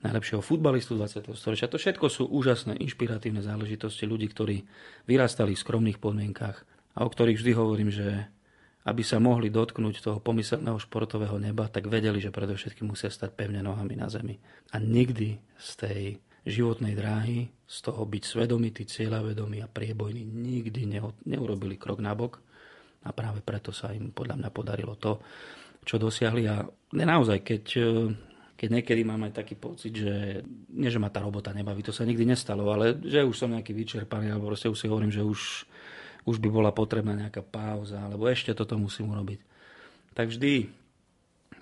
najlepšieho futbalistu 20. storočia. To všetko sú úžasné, inšpiratívne záležitosti ľudí, ktorí vyrastali v skromných podmienkach a o ktorých vždy hovorím, že aby sa mohli dotknúť toho pomyselného športového neba, tak vedeli, že predovšetkým musia stať pevne nohami na zemi. A nikdy z tej životnej dráhy, z toho byť svedomitý, cieľavedomý a priebojný, nikdy neurobili krok nabok. A práve preto sa im podľa mňa podarilo to, čo dosiahli. A naozaj, keď, keď niekedy mám aj taký pocit, že nie, že ma tá robota nebaví, to sa nikdy nestalo, ale že už som nejaký vyčerpaný, alebo proste už si hovorím, že už už by bola potrebná nejaká pauza, alebo ešte toto musím urobiť. Tak vždy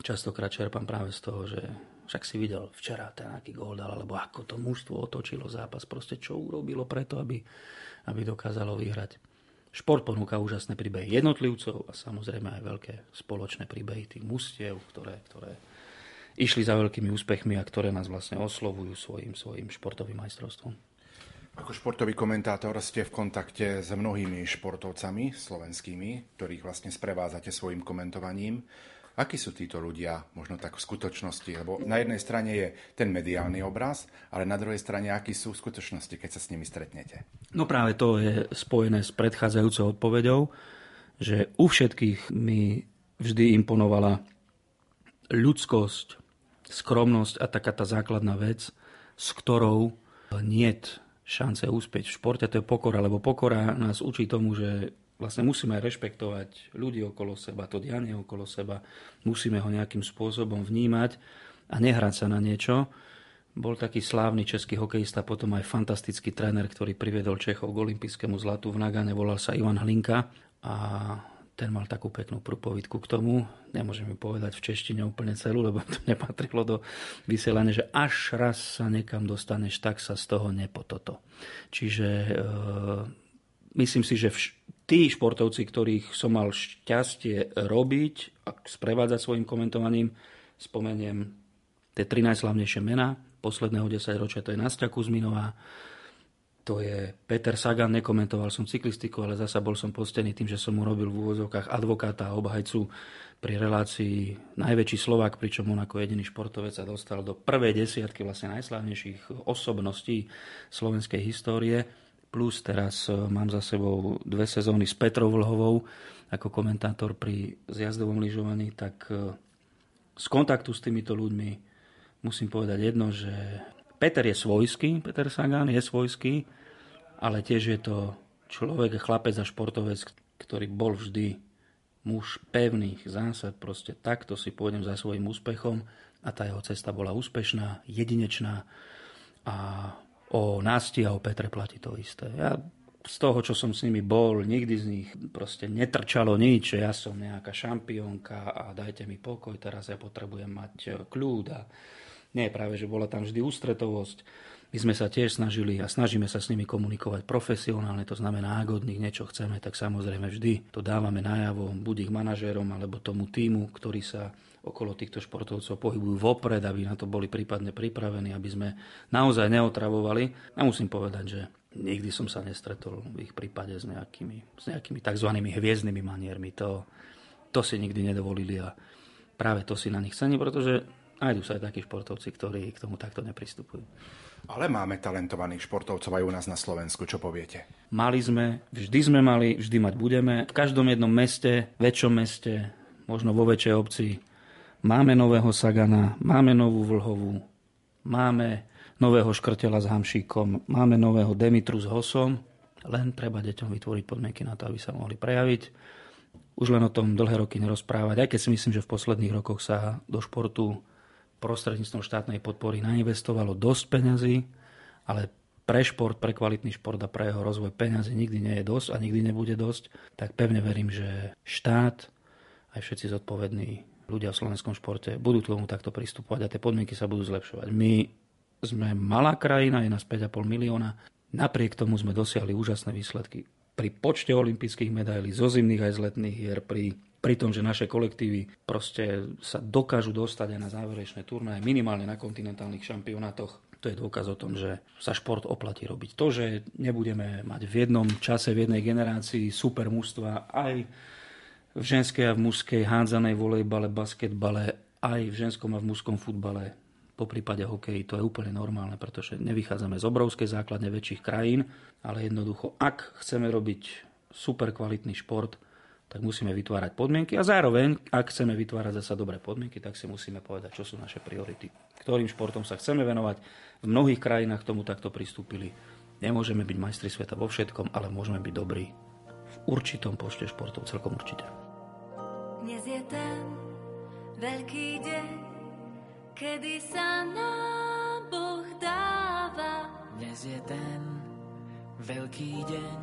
častokrát čerpám práve z toho, že však si videl včera ten aký gól dal, alebo ako to mužstvo otočilo zápas, proste čo urobilo preto, aby, aby dokázalo vyhrať. Šport ponúka úžasné príbehy jednotlivcov a samozrejme aj veľké spoločné príbehy tých mustiev, ktoré, ktoré išli za veľkými úspechmi a ktoré nás vlastne oslovujú svojim, svojim športovým majstrovstvom. Ako športový komentátor ste v kontakte s mnohými športovcami slovenskými, ktorých vlastne sprevádzate svojim komentovaním. Akí sú títo ľudia, možno tak v skutočnosti? Lebo na jednej strane je ten mediálny obraz, ale na druhej strane, akí sú v skutočnosti, keď sa s nimi stretnete? No práve to je spojené s predchádzajúcou odpoveďou, že u všetkých mi vždy imponovala ľudskosť, skromnosť a taká tá základná vec, s ktorou niet šance úspieť v športe, to je pokora, lebo pokora nás učí tomu, že vlastne musíme rešpektovať ľudí okolo seba, to dianie okolo seba, musíme ho nejakým spôsobom vnímať a nehrať sa na niečo. Bol taký slávny český hokejista, potom aj fantastický tréner, ktorý priviedol Čechov k olympijskému zlatu v Nagane, volal sa Ivan Hlinka a ten mal takú peknú prúpovidku k tomu. Nemôžem ju povedať v češtine úplne celú, lebo to nepatrilo do vysielania, že až raz sa niekam dostaneš, tak sa z toho nepototo. Čiže e, myslím si, že vš- tí športovci, ktorých som mal šťastie robiť a sprevádzať svojim komentovaním, spomeniem tie tri najslavnejšie mená posledného 10 ročia, to je Nastia Kuzminová, to je Peter Sagan, nekomentoval som cyklistiku, ale zasa bol som postený tým, že som mu robil v úvozovkách advokáta a obhajcu pri relácii najväčší Slovák, pričom on ako jediný športovec sa dostal do prvej desiatky vlastne najslavnejších osobností slovenskej histórie plus teraz e, mám za sebou dve sezóny s Petrou Vlhovou ako komentátor pri zjazdovom lyžovaní, tak e, z kontaktu s týmito ľuďmi musím povedať jedno, že Peter je svojský, Peter Sagan je svojský, ale tiež je to človek, chlapec a športovec, ktorý bol vždy muž pevných zásad, proste takto si pôjdem za svojim úspechom a tá jeho cesta bola úspešná, jedinečná a O Násti a o Petre platí to isté. Ja z toho, čo som s nimi bol, nikdy z nich proste netrčalo nič, ja som nejaká šampiónka a dajte mi pokoj, teraz ja potrebujem mať e, kľúd a nie, práve, že bola tam vždy ústretovosť. My sme sa tiež snažili a snažíme sa s nimi komunikovať profesionálne, to znamená, ak od nich niečo chceme, tak samozrejme vždy to dávame najavo, buď ich manažérom alebo tomu týmu, ktorý sa okolo týchto športovcov pohybujú vopred, aby na to boli prípadne pripravení, aby sme naozaj neotravovali. A musím povedať, že nikdy som sa nestretol v ich prípade s nejakými, s nejakými tzv. hviezdnymi maniermi. To, to si nikdy nedovolili a práve to si na nich cení, pretože nájdú sa aj takí športovci, ktorí k tomu takto nepristupujú. Ale máme talentovaných športovcov aj u nás na Slovensku, čo poviete? Mali sme, vždy sme mali, vždy mať budeme. V každom jednom meste, väčšom meste, možno vo väčšej obci Máme nového Sagana, máme novú Vlhovú, máme nového Škrtela s Hamšíkom, máme nového Demitru s Hosom, len treba deťom vytvoriť podmienky na to, aby sa mohli prejaviť. Už len o tom dlhé roky nerozprávať, aj keď si myslím, že v posledných rokoch sa do športu prostredníctvom štátnej podpory nainvestovalo dosť peňazí, ale pre šport, pre kvalitný šport a pre jeho rozvoj peňazí nikdy nie je dosť a nikdy nebude dosť, tak pevne verím, že štát aj všetci zodpovední ľudia v slovenskom športe budú k tomu takto pristupovať a tie podmienky sa budú zlepšovať. My sme malá krajina, je nás 5,5 milióna. Napriek tomu sme dosiahli úžasné výsledky. Pri počte olympijských medailí, zo zimných aj z letných hier, pri, pri tom, že naše kolektívy proste sa dokážu dostať aj na záverečné turnaje, minimálne na kontinentálnych šampionátoch. To je dôkaz o tom, že sa šport oplatí robiť. To, že nebudeme mať v jednom čase, v jednej generácii super mužstva aj v ženskej a v mužskej hádzanej volejbale, basketbale, aj v ženskom a v mužskom futbale, po prípade hokeji, to je úplne normálne, pretože nevychádzame z obrovskej základne väčších krajín, ale jednoducho, ak chceme robiť super kvalitný šport, tak musíme vytvárať podmienky a zároveň, ak chceme vytvárať zasa dobré podmienky, tak si musíme povedať, čo sú naše priority. Ktorým športom sa chceme venovať. V mnohých krajinách tomu takto pristúpili. Nemôžeme byť majstri sveta vo všetkom, ale môžeme byť dobrí v určitom počte športov, celkom určite. Dnes je ten veľký deň, kedy sa nám Boh dáva. Dnes je ten veľký deň,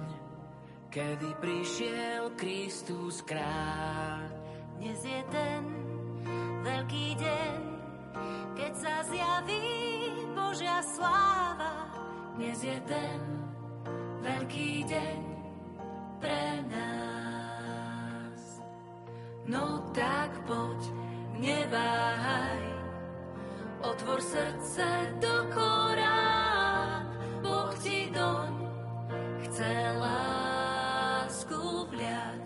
kedy prišiel Kristus kráľ. Dnes je ten veľký deň, keď sa zjaví Božia sláva. Dnes je ten veľký deň pre nás. No tak poď, neváhaj, otvor srdce do Korán, Boh ti doň chce lásku vliať.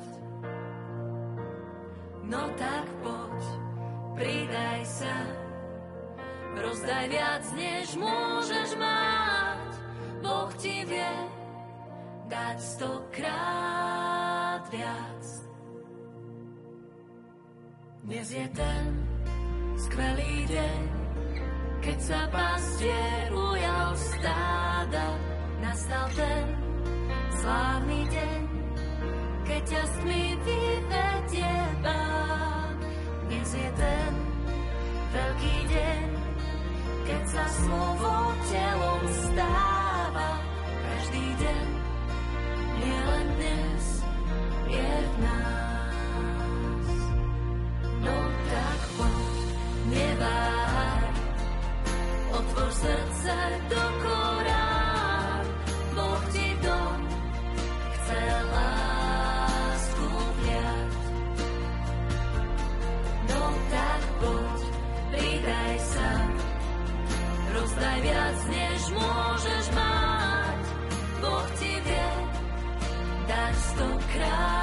No tak poď, sa, rozdaj viac, než môžeš mať. Boh ti vie dať stokrát viac. Dnes je ten skvelý deň, keď sa pastier ujal stáda, nastal ten slávny deň, keď ťa s tmy vyvedie Pán. Dnes je ten veľký deň, keď sa slovo telom stáva. Každý deň je len dnes, je v nás. Stokrát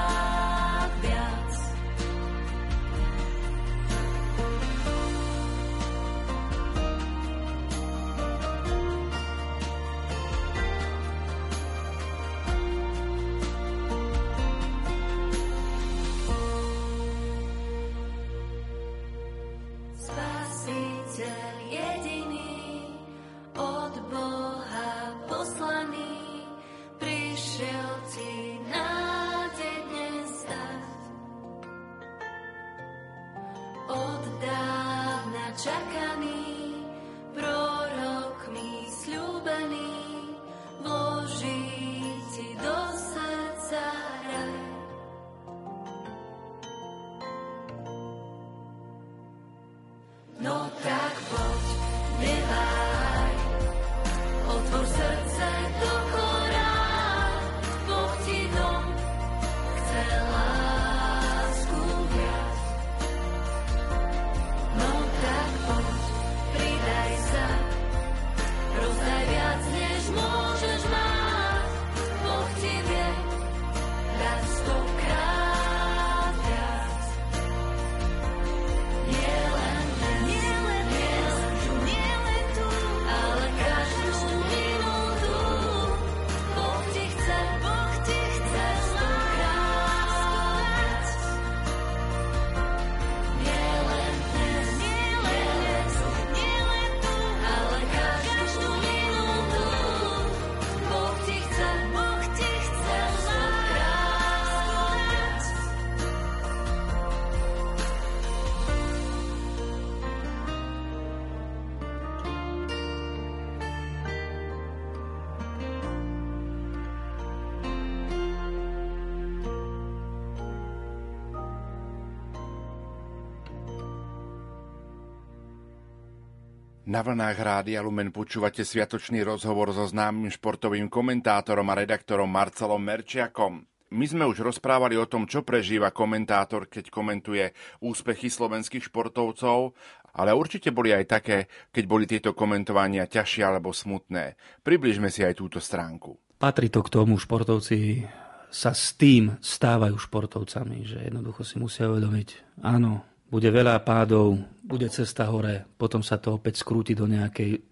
Na vlnách Rádia Lumen počúvate sviatočný rozhovor so známym športovým komentátorom a redaktorom Marcelom Merčiakom. My sme už rozprávali o tom, čo prežíva komentátor, keď komentuje úspechy slovenských športovcov, ale určite boli aj také, keď boli tieto komentovania ťažšie alebo smutné. Približme si aj túto stránku. Patrí to k tomu, športovci sa s tým stávajú športovcami, že jednoducho si musia uvedomiť, áno, bude veľa pádov, bude cesta hore, potom sa to opäť skrúti do nejakej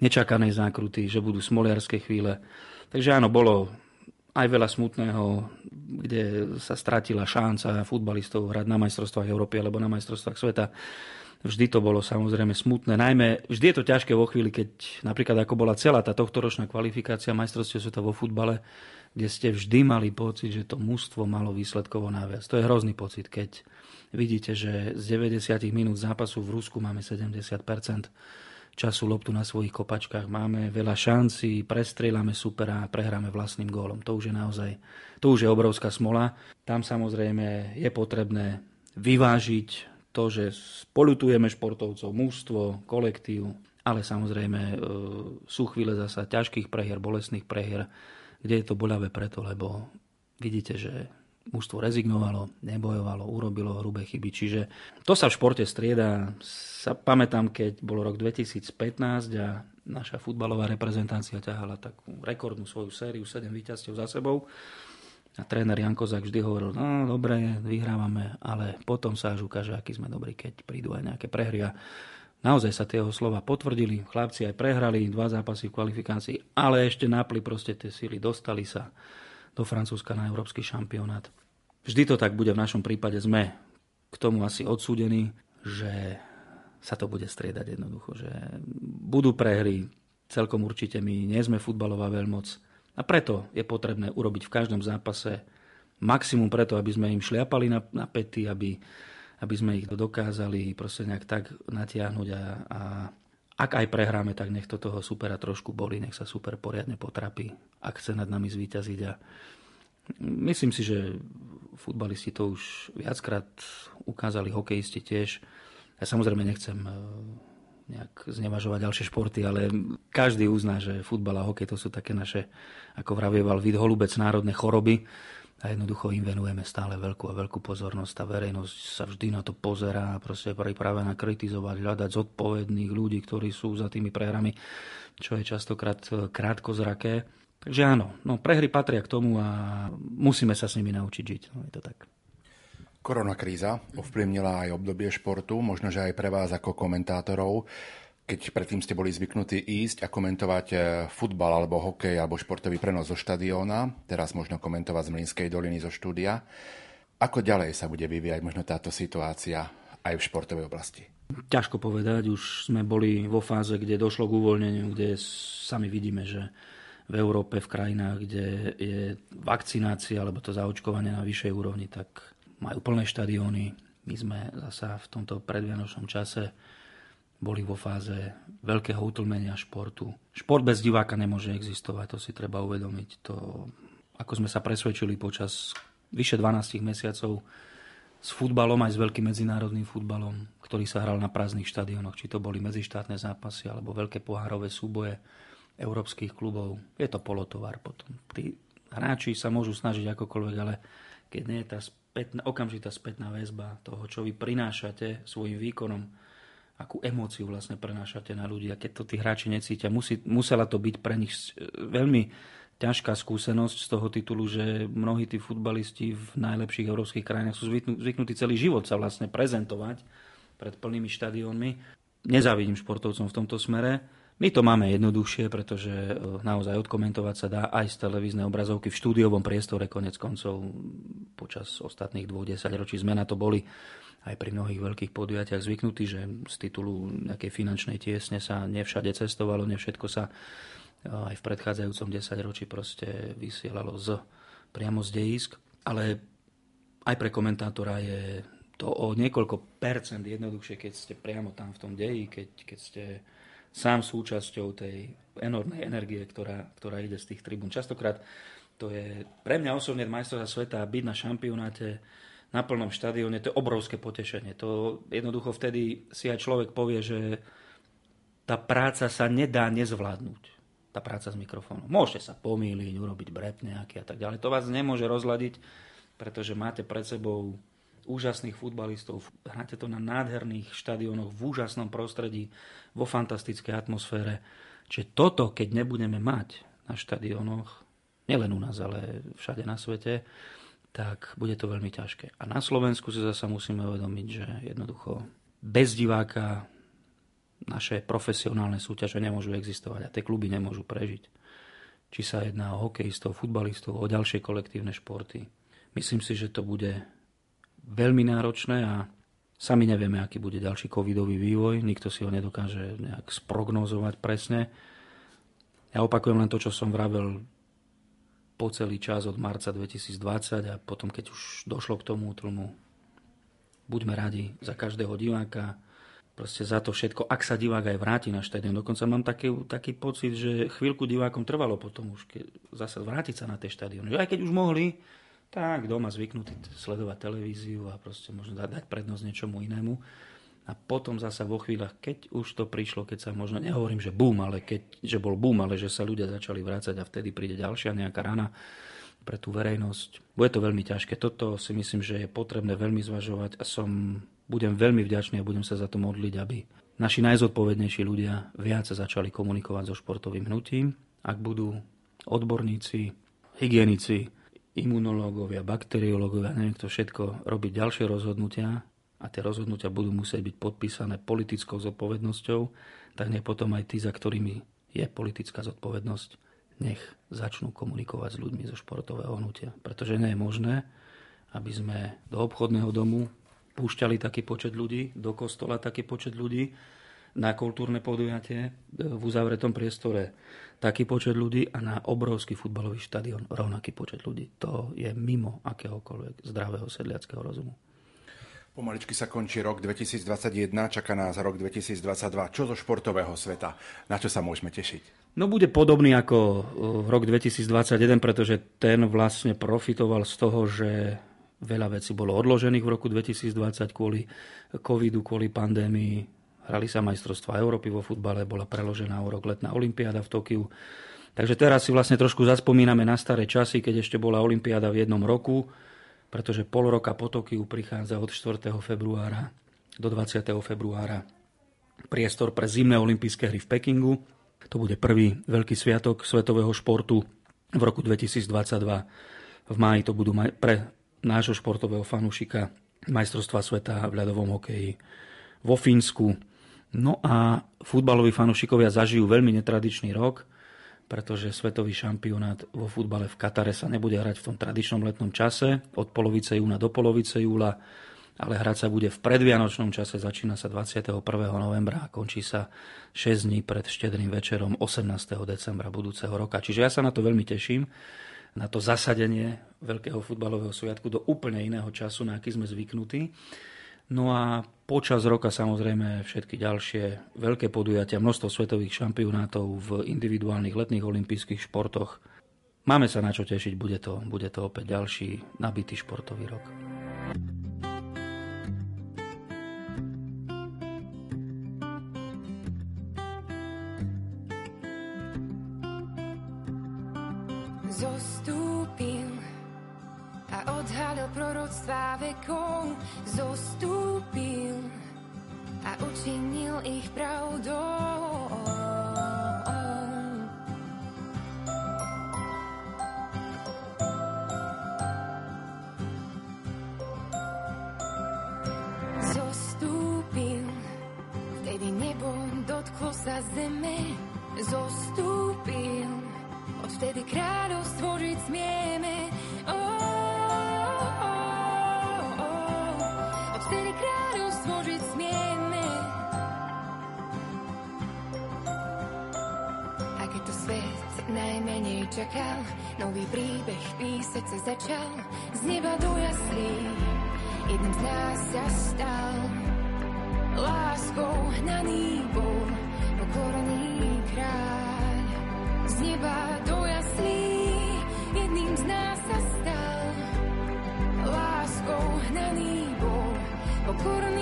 nečakanej zákruty, že budú smoliarské chvíle. Takže áno, bolo aj veľa smutného, kde sa stratila šanca futbalistov hrať na majstrovstvách Európy alebo na majstrovstvách sveta. Vždy to bolo samozrejme smutné. Najmä vždy je to ťažké vo chvíli, keď napríklad ako bola celá tá tohtoročná kvalifikácia majstrovstiev sveta vo futbale, kde ste vždy mali pocit, že to mužstvo malo výsledkovo najviac. To je hrozný pocit, keď vidíte, že z 90 minút zápasu v Rusku máme 70% času loptu na svojich kopačkách. Máme veľa šancí, prestrieľame supera a prehráme vlastným gólom. To už je naozaj, to už je obrovská smola. Tam samozrejme je potrebné vyvážiť to, že spolutujeme športovcov, mužstvo, kolektív, ale samozrejme e, sú chvíle zasa ťažkých prehier, bolestných prehier, kde je to boľavé preto, lebo vidíte, že mužstvo rezignovalo, nebojovalo, urobilo hrubé chyby. Čiže to sa v športe strieda. Sa pamätám, keď bol rok 2015 a naša futbalová reprezentácia ťahala takú rekordnú svoju sériu, 7 víťazstiev za sebou. A tréner Jan Kozák vždy hovoril, no dobre, vyhrávame, ale potom sa až ukáže, aký sme dobrí, keď prídu aj nejaké prehry. A naozaj sa tie slova potvrdili, chlapci aj prehrali dva zápasy v kvalifikácii, ale ešte napli proste tie síly, dostali sa do Francúzska na európsky šampionát. Vždy to tak bude, v našom prípade sme k tomu asi odsúdení, že sa to bude striedať jednoducho, že budú prehry, celkom určite my nie sme futbalová veľmoc, a preto je potrebné urobiť v každom zápase maximum preto, aby sme im šliapali na, na pety, aby, aby sme ich dokázali proste nejak tak natiahnuť a, a ak aj prehráme, tak nech to toho supera trošku boli, nech sa super poriadne potrapí, ak chce nad nami zvíťaziť. A myslím si, že futbalisti to už viackrát ukázali, hokejisti tiež. Ja samozrejme nechcem nejak znevažovať ďalšie športy, ale každý uzná, že futbal a hokej to sú také naše, ako vravieval Vid Holubec, národné choroby a jednoducho im venujeme stále veľkú a veľkú pozornosť. Tá verejnosť sa vždy na to pozerá, proste je pripravená kritizovať, hľadať zodpovedných ľudí, ktorí sú za tými prehrami, čo je častokrát krátkozraké. Takže áno, no prehry patria k tomu a musíme sa s nimi naučiť žiť. No, je to tak. Korona kríza ovplyvnila aj obdobie športu, možno, že aj pre vás ako komentátorov. Keď predtým ste boli zvyknutí ísť a komentovať e, futbal alebo hokej alebo športový prenos zo štadióna, teraz možno komentovať z Mlinskej doliny zo štúdia. Ako ďalej sa bude vyvíjať možno táto situácia aj v športovej oblasti? Ťažko povedať, už sme boli vo fáze, kde došlo k uvoľneniu, kde sami vidíme, že v Európe, v krajinách, kde je vakcinácia alebo to zaočkovanie na vyššej úrovni, tak majú plné štadióny. My sme zasa v tomto predvianočnom čase boli vo fáze veľkého utlmenia športu. Šport bez diváka nemôže existovať, to si treba uvedomiť. To, ako sme sa presvedčili počas vyše 12 mesiacov s futbalom, aj s veľkým medzinárodným futbalom, ktorý sa hral na prázdnych štadiónoch, či to boli medzištátne zápasy alebo veľké pohárové súboje európskych klubov. Je to polotovar potom. Tí hráči sa môžu snažiť akokoľvek, ale keď nie je tá spätná, okamžitá spätná väzba toho, čo vy prinášate svojim výkonom, akú emóciu vlastne prenášate na ľudí. A keď to tí hráči necítia, musí, musela to byť pre nich veľmi ťažká skúsenosť z toho titulu, že mnohí tí futbalisti v najlepších európskych krajinách sú zvyknutí celý život sa vlastne prezentovať pred plnými štadiónmi. Nezávidím športovcom v tomto smere, my to máme jednoduchšie, pretože e, naozaj odkomentovať sa dá aj z televíznej obrazovky v štúdiovom priestore konec koncov počas ostatných dvoch ročí sme na to boli aj pri mnohých veľkých podujatiach zvyknutí, že z titulu nejakej finančnej tiesne sa nevšade cestovalo, nevšetko sa e, aj v predchádzajúcom ročí proste vysielalo z, priamo z dejísk. Ale aj pre komentátora je to o niekoľko percent jednoduchšie, keď ste priamo tam v tom deji, keď, keď ste sám súčasťou tej enormnej energie, ktorá, ktorá ide z tých tribún. Častokrát to je pre mňa osobne majstrovstvá sveta byť na šampionáte na plnom štadióne, to je obrovské potešenie. To jednoducho vtedy si aj človek povie, že tá práca sa nedá nezvládnuť. Tá práca s mikrofónom. Môžete sa pomýliť, urobiť brep nejaký a tak ďalej. To vás nemôže rozladiť, pretože máte pred sebou úžasných futbalistov. Hráte to na nádherných štadiónoch, v úžasnom prostredí, vo fantastickej atmosfére. Čiže toto, keď nebudeme mať na štadiónoch, nielen u nás, ale všade na svete, tak bude to veľmi ťažké. A na Slovensku si zase musíme uvedomiť, že jednoducho bez diváka naše profesionálne súťaže nemôžu existovať a tie kluby nemôžu prežiť. Či sa jedná o hokejistov, futbalistov, o ďalšie kolektívne športy. Myslím si, že to bude veľmi náročné a sami nevieme, aký bude ďalší covidový vývoj, nikto si ho nedokáže nejak sprognozovať presne. Ja opakujem len to, čo som vravel po celý čas od marca 2020 a potom, keď už došlo k tomu tlmu, buďme radi za každého diváka, proste za to všetko, ak sa divák aj vráti na štadión. Dokonca mám taký, taký pocit, že chvíľku divákom trvalo potom už keď zase vrátiť sa na tie štadión. Aj keď už mohli, tak doma zvyknutý sledovať televíziu a proste možno dať prednosť niečomu inému. A potom zasa vo chvíľach, keď už to prišlo, keď sa možno, nehovorím, že boom, ale keď, že bol boom, ale že sa ľudia začali vrácať a vtedy príde ďalšia nejaká rana pre tú verejnosť. Bude to veľmi ťažké. Toto si myslím, že je potrebné veľmi zvažovať a som, budem veľmi vďačný a budem sa za to modliť, aby naši najzodpovednejší ľudia viac začali komunikovať so športovým hnutím. Ak budú odborníci, hygienici, imunológovia, bakteriológovia, neviem kto všetko, robiť ďalšie rozhodnutia a tie rozhodnutia budú musieť byť podpísané politickou zodpovednosťou, tak nech potom aj tí, za ktorými je politická zodpovednosť, nech začnú komunikovať s ľuďmi zo športového hnutia. Pretože nie je možné, aby sme do obchodného domu púšťali taký počet ľudí, do kostola taký počet ľudí, na kultúrne podujatie v uzavretom priestore taký počet ľudí a na obrovský futbalový štadión rovnaký počet ľudí. To je mimo akéhokoľvek zdravého sedliackého rozumu. Pomaličky sa končí rok 2021, čaká nás rok 2022. Čo zo športového sveta? Na čo sa môžeme tešiť? No bude podobný ako uh, rok 2021, pretože ten vlastne profitoval z toho, že veľa vecí bolo odložených v roku 2020 kvôli covidu, kvôli pandémii. Hrali sa majstrovstvá Európy vo futbale, bola preložená o rok letná olimpiáda v Tokiu. Takže teraz si vlastne trošku zaspomíname na staré časy, keď ešte bola olimpiáda v jednom roku pretože pol roka po Tokiu prichádza od 4. februára do 20. februára priestor pre zimné olympijské hry v Pekingu. To bude prvý veľký sviatok svetového športu v roku 2022. V máji to budú pre nášho športového fanúšika majstrovstva sveta v ľadovom hokeji vo Fínsku. No a futbaloví fanúšikovia zažijú veľmi netradičný rok, pretože svetový šampionát vo futbale v Katare sa nebude hrať v tom tradičnom letnom čase od polovice júna do polovice júla, ale hrať sa bude v predvianočnom čase, začína sa 21. novembra a končí sa 6 dní pred štedrým večerom 18. decembra budúceho roka. Čiže ja sa na to veľmi teším, na to zasadenie veľkého futbalového sviatku do úplne iného času, na aký sme zvyknutí. No a počas roka samozrejme všetky ďalšie veľké podujatia, množstvo svetových šampionátov v individuálnych letných olympijských športoch. Máme sa na čo tešiť, bude to, bude to opäť ďalší nabitý športový rok. Odhalil proroctvá vekov, zostúpil a učinil ich pravdou. Zostúpil, vtedy nebo sa zeme, zostúpil, odvtedy kráľovstvo nový príbeh písať sa začal, z neba do jaslí, jedným z nás sa stal. Láskou hnaný bol, pokorný kráľ. Z neba do jaslí, jedným z nás sa stal. Láskou hnaný bol, pokorný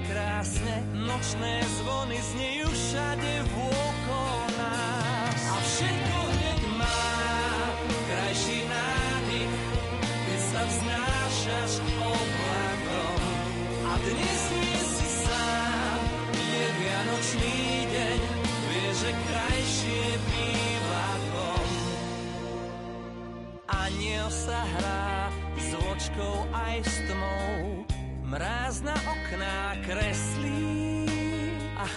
krásne, nočné zvony znejú všade vôj.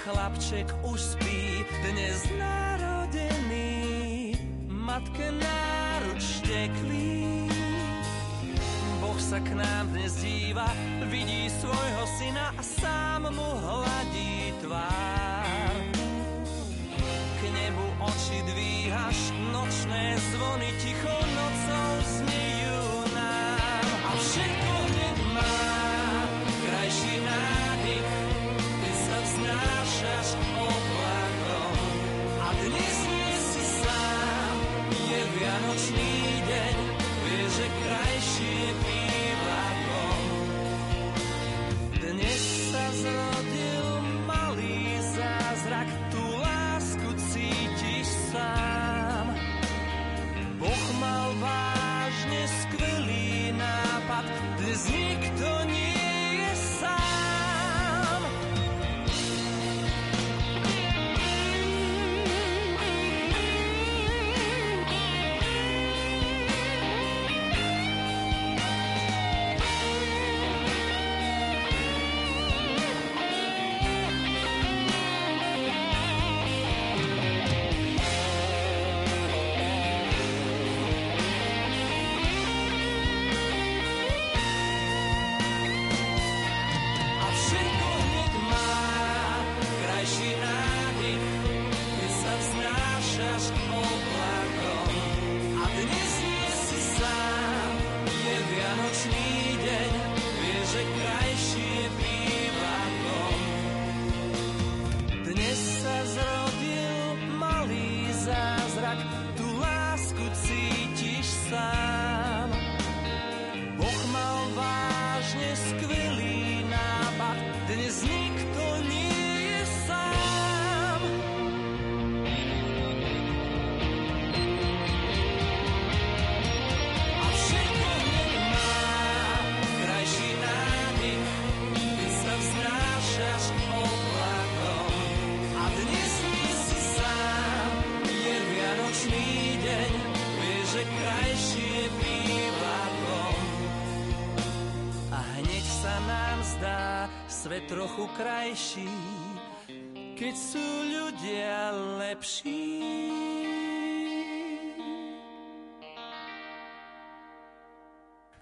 chlapček už spí, dnes narodený, matke náruč teklí. Boh sa k nám dnes díva, vidí svojho syna a sám mu hladí tvár. K nebu oči dvíhaš, nočné zvony ticho noc trochu krajší, keď sú ľudia lepší.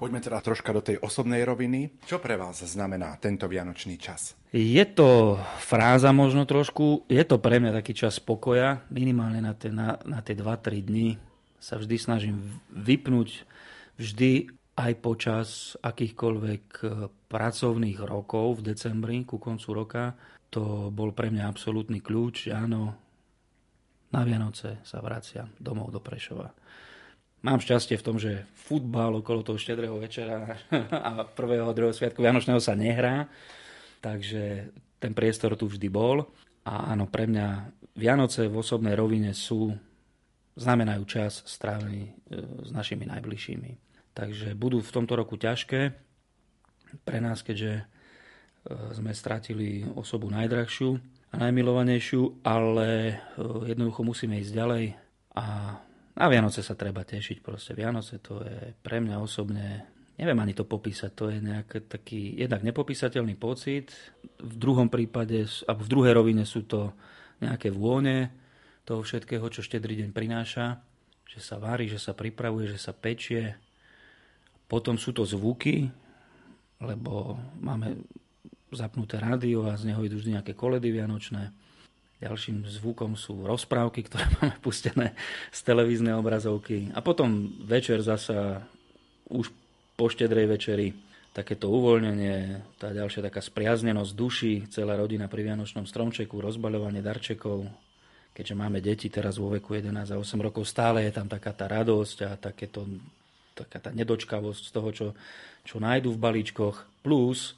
Poďme teda troška do tej osobnej roviny. Čo pre vás znamená tento vianočný čas? Je to fráza možno trošku, je to pre mňa taký čas pokoja, minimálne na tie, na, na tie 2-3 dní sa vždy snažím vypnúť, vždy aj počas akýchkoľvek eh, pracovných rokov v decembri, ku koncu roka, to bol pre mňa absolútny kľúč, áno, na Vianoce sa vraciam domov do Prešova Mám šťastie v tom, že futbal okolo toho štedrého večera a prvého druhého sviatku Vianočného sa nehrá, takže ten priestor tu vždy bol. A áno, pre mňa Vianoce v osobnej rovine sú, znamenajú čas strávený e, s našimi najbližšími. Takže budú v tomto roku ťažké pre nás, keďže e, sme stratili osobu najdrahšiu a najmilovanejšiu, ale e, jednoducho musíme ísť ďalej a na Vianoce sa treba tešiť proste. Vianoce to je pre mňa osobne, neviem ani to popísať, to je nejaký taký jednak nepopísateľný pocit. V druhom prípade, alebo v druhej rovine sú to nejaké vône toho všetkého, čo štedrý deň prináša. Že sa varí, že sa pripravuje, že sa pečie. Potom sú to zvuky, lebo máme zapnuté rádio a z neho idú vždy nejaké koledy vianočné. Ďalším zvukom sú rozprávky, ktoré máme pustené z televíznej obrazovky. A potom večer zasa už po štedrej večeri takéto uvoľnenie, tá ďalšia taká spriaznenosť duší, celá rodina pri Vianočnom stromčeku, rozbaľovanie darčekov. Keďže máme deti teraz vo veku 11 a 8 rokov, stále je tam taká tá radosť a takéto, taká tá nedočkavosť z toho, čo, čo nájdu v balíčkoch. Plus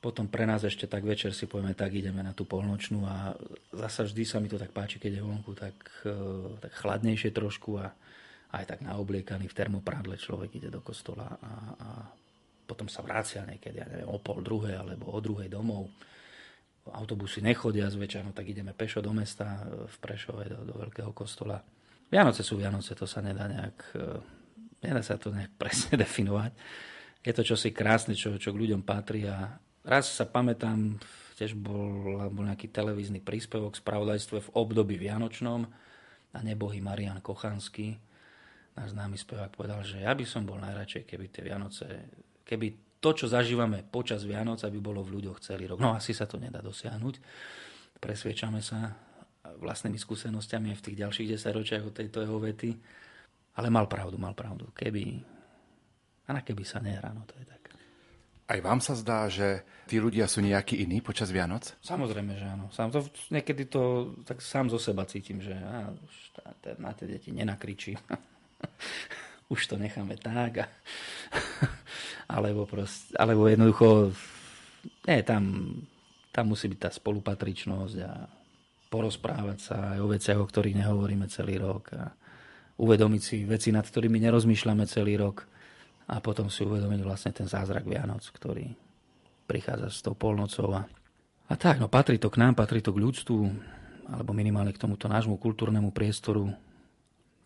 potom pre nás ešte tak večer si povieme, tak ideme na tú polnočnú a zasa vždy sa mi to tak páči, keď je vonku tak, e, tak chladnejšie trošku a aj tak naobliekaný v termoprádle človek ide do kostola a, a potom sa vracia niekedy, ja neviem, o pol druhej alebo o druhej domov. Autobusy nechodia zväčša, no tak ideme pešo do mesta v Prešove, do, do veľkého kostola. Vianoce sú Vianoce, to sa nedá nejak, e, nedá sa to nejak presne definovať. Je to čosi krásne, čo, čo k ľuďom patrí a Raz sa pamätám, tiež bol, bol nejaký televízny príspevok v spravodajstve v období Vianočnom a nebohý Marian Kochanský, náš známy spevák, povedal, že ja by som bol najradšej, keby tie Vianoce, keby to, čo zažívame počas Vianoc, aby bolo v ľuďoch celý rok. No asi sa to nedá dosiahnuť. Presviečame sa vlastnými skúsenostiami aj v tých ďalších desaťročiach od tejto jeho vety. Ale mal pravdu, mal pravdu. Keby... A na keby sa nehrá, no to je tak. Aj vám sa zdá, že tí ľudia sú nejakí iní počas Vianoc? Samozrejme, že áno. Sám to, niekedy to tak sám zo seba cítim, že á, už tá, tá, na tie deti nenakričí. už to necháme tak. A, alebo, prost, alebo jednoducho, nie, tam, tam musí byť tá spolupatričnosť a porozprávať sa aj o veciach, o ktorých nehovoríme celý rok a uvedomiť si veci, nad ktorými nerozmýšľame celý rok a potom si uvedomiť vlastne ten zázrak Vianoc, ktorý prichádza s tou polnocou. A, a tak, no patrí to k nám, patrí to k ľudstvu, alebo minimálne k tomuto nášmu kultúrnemu priestoru,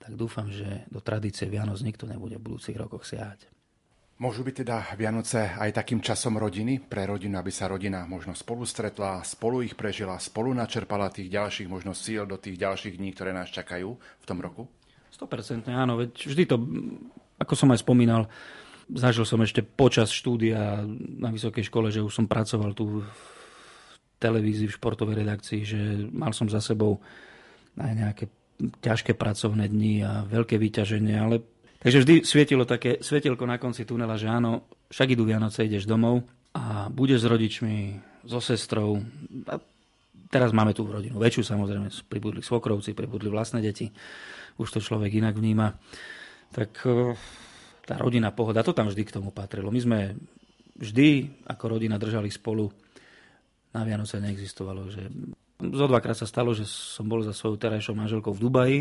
tak dúfam, že do tradície Vianoc nikto nebude v budúcich rokoch siahať. Môžu byť teda Vianoce aj takým časom rodiny, pre rodinu, aby sa rodina možno spolu stretla, spolu ich prežila, spolu načerpala tých ďalších možno síl do tých ďalších dní, ktoré nás čakajú v tom roku? 100% áno, veď vždy to ako som aj spomínal, zažil som ešte počas štúdia na vysokej škole, že už som pracoval tu v televízii, v športovej redakcii, že mal som za sebou aj nejaké ťažké pracovné dni a veľké vyťaženie, ale takže vždy svietilo také svetielko na konci tunela, že áno, však idú Vianoce, ideš domov a budeš s rodičmi, so sestrou. A teraz máme tú rodinu väčšiu samozrejme, pribudli svokrovci, pribudli vlastné deti. Už to človek inak vníma tak e, tá rodina pohoda, to tam vždy k tomu patrilo. My sme vždy ako rodina držali spolu. Na Vianoce neexistovalo, že zo dvakrát sa stalo, že som bol za svojou terajšou manželkou v Dubaji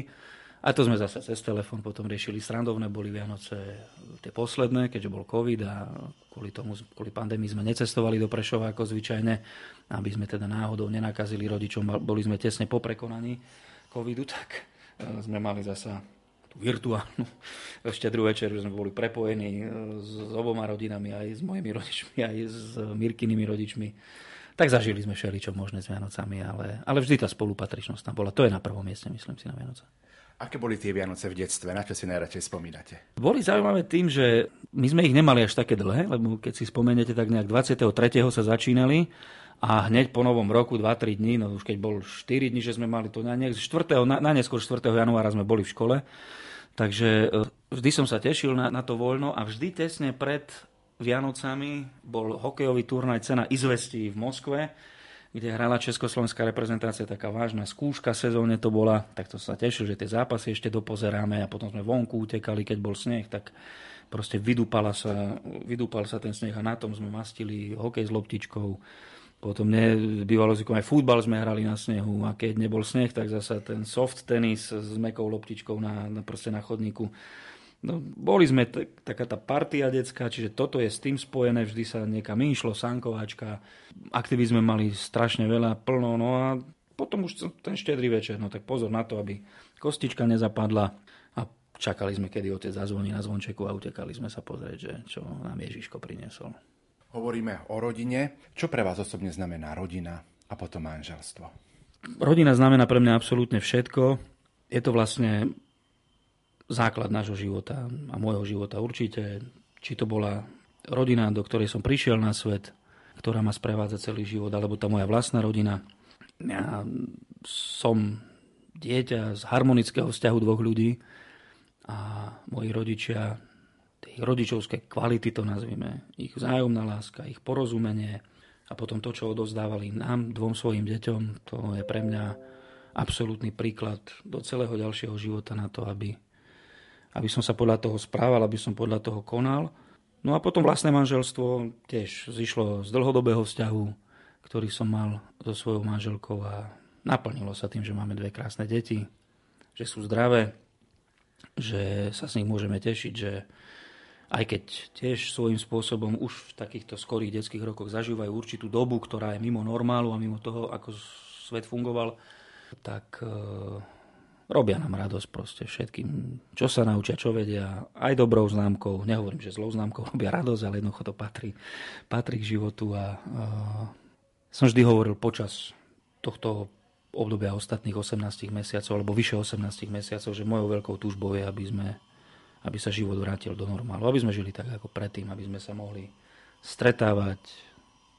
a to sme zase cez telefón potom riešili strandovné, boli Vianoce tie posledné, keďže bol COVID a kvôli tomu, kvôli pandémii sme necestovali do Prešova ako zvyčajne, aby sme teda náhodou nenakazili rodičom, boli sme tesne po prekonaní covidu, tak sme mali zasa virtuálnu štedrú večer, že sme boli prepojení e, s oboma rodinami, aj s mojimi rodičmi, aj s Mirkinými rodičmi. Tak zažili sme všeličo možné s Vianocami, ale, ale vždy tá spolupatričnosť tam bola. To je na prvom mieste, myslím si, na Vianoce. Aké boli tie Vianoce v detstve? Na čo si najradšej spomínate? Boli zaujímavé tým, že my sme ich nemali až také dlhé, lebo keď si spomeniete, tak nejak 23. sa začínali a hneď po novom roku, 2-3 dní, no už keď bol 4 dní, že sme mali to na, 4. na, na neskôr 4. januára sme boli v škole, takže e, vždy som sa tešil na, na to voľno a vždy tesne pred Vianocami bol hokejový turnaj cena Izvestí v Moskve, kde hrala československá reprezentácia, taká vážna skúška sezóne to bola, tak to sa tešil, že tie zápasy ešte dopozeráme a potom sme vonku utekali, keď bol sneh, tak proste vydúpala sa, vydúpal sa ten sneh a na tom sme mastili hokej s loptičkou. Potom ne, bývalo si aj futbal sme hrali na snehu a keď nebol sneh, tak zase ten soft tenis s mekou loptičkou na, na, proste na chodníku. No, boli sme t- taká tá partia detská, čiže toto je s tým spojené, vždy sa niekam išlo, sankovačka, aktivizme mali strašne veľa, plno, no a potom už ten štedrý večer, no tak pozor na to, aby kostička nezapadla a čakali sme, kedy otec zazvoní na zvončeku a utekali sme sa pozrieť, že čo nám Ježiško priniesol. Hovoríme o rodine. Čo pre vás osobne znamená rodina a potom manželstvo? Rodina znamená pre mňa absolútne všetko. Je to vlastne základ nášho života a môjho života určite. Či to bola rodina, do ktorej som prišiel na svet, ktorá ma sprevádza celý život, alebo tá moja vlastná rodina. Ja som dieťa z harmonického vzťahu dvoch ľudí a moji rodičia, ich rodičovské kvality to nazvime, ich vzájomná láska, ich porozumenie a potom to, čo odovzdávali nám, dvom svojim deťom, to je pre mňa absolútny príklad do celého ďalšieho života na to, aby aby som sa podľa toho správal, aby som podľa toho konal. No a potom vlastné manželstvo tiež zišlo z dlhodobého vzťahu, ktorý som mal so svojou manželkou a naplnilo sa tým, že máme dve krásne deti, že sú zdravé, že sa s nich môžeme tešiť, že aj keď tiež svojím spôsobom už v takýchto skorých detských rokoch zažívajú určitú dobu, ktorá je mimo normálu a mimo toho, ako svet fungoval, tak eh, robia nám radosť proste všetkým, čo sa naučia, čo vedia, aj dobrou známkou, nehovorím, že zlou známkou robia radosť, ale jednoducho to patrí, patrí k životu a uh, som vždy hovoril počas tohto obdobia ostatných 18 mesiacov, alebo vyše 18 mesiacov, že mojou veľkou túžbou je, aby, sme, aby sa život vrátil do normálu, aby sme žili tak ako predtým, aby sme sa mohli stretávať,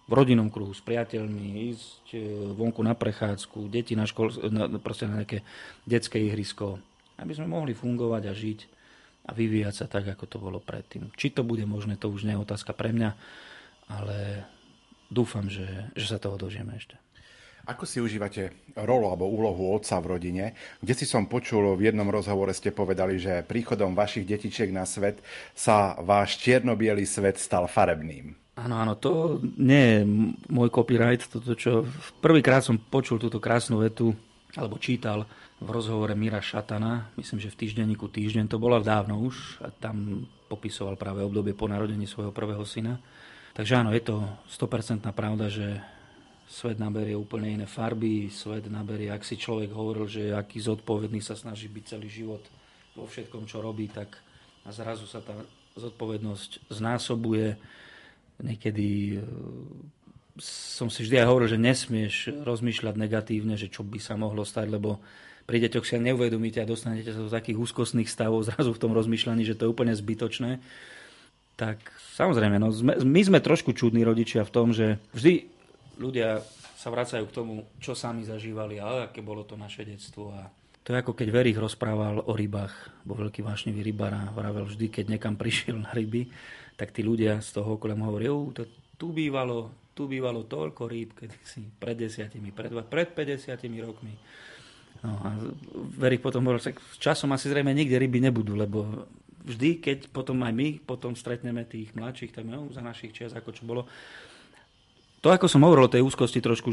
v rodinnom kruhu s priateľmi, ísť e, vonku na prechádzku, deti na škol, na, proste na nejaké detské ihrisko, aby sme mohli fungovať a žiť a vyvíjať sa tak, ako to bolo predtým. Či to bude možné, to už nie je otázka pre mňa, ale dúfam, že, že sa toho dožijeme ešte. Ako si užívate rolu alebo úlohu otca v rodine? Kde si som počul, v jednom rozhovore ste povedali, že príchodom vašich detičiek na svet sa váš čierno svet stal farebným. Áno, áno, to nie je môj copyright, toto čo... Prvýkrát som počul túto krásnu vetu, alebo čítal v rozhovore Mira Šatana, myslím, že v týždenníku Týždeň, to bolo dávno už, a tam popisoval práve obdobie po narodení svojho prvého syna. Takže áno, je to 100% pravda, že svet naberie úplne iné farby, svet naberie, ak si človek hovoril, že aký zodpovedný sa snaží byť celý život vo všetkom, čo robí, tak a zrazu sa tá zodpovednosť znásobuje, niekedy e, som si vždy aj hovoril, že nesmieš rozmýšľať negatívne, že čo by sa mohlo stať, lebo pri deťoch si neuvedomíte a dostanete sa do takých úzkostných stavov zrazu v tom rozmýšľaní, že to je úplne zbytočné. Tak samozrejme, no, my sme trošku čudní rodičia v tom, že vždy ľudia sa vracajú k tomu, čo sami zažívali a aké bolo to naše detstvo. A to je ako keď Verich rozprával o rybách, bol veľký vášnivý rybár a vravel vždy, keď niekam prišiel na ryby, tak tí ľudia z toho okolia mu hovoria, to, tu bývalo, tu bývalo toľko rýb, keď si pred desiatimi, pred, pred 50 rokmi. No a Verich potom hovoril, že časom asi zrejme nikde ryby nebudú, lebo vždy, keď potom aj my potom stretneme tých mladších, tak no, za našich čias, ako čo bolo. To, ako som hovoril o tej úzkosti trošku,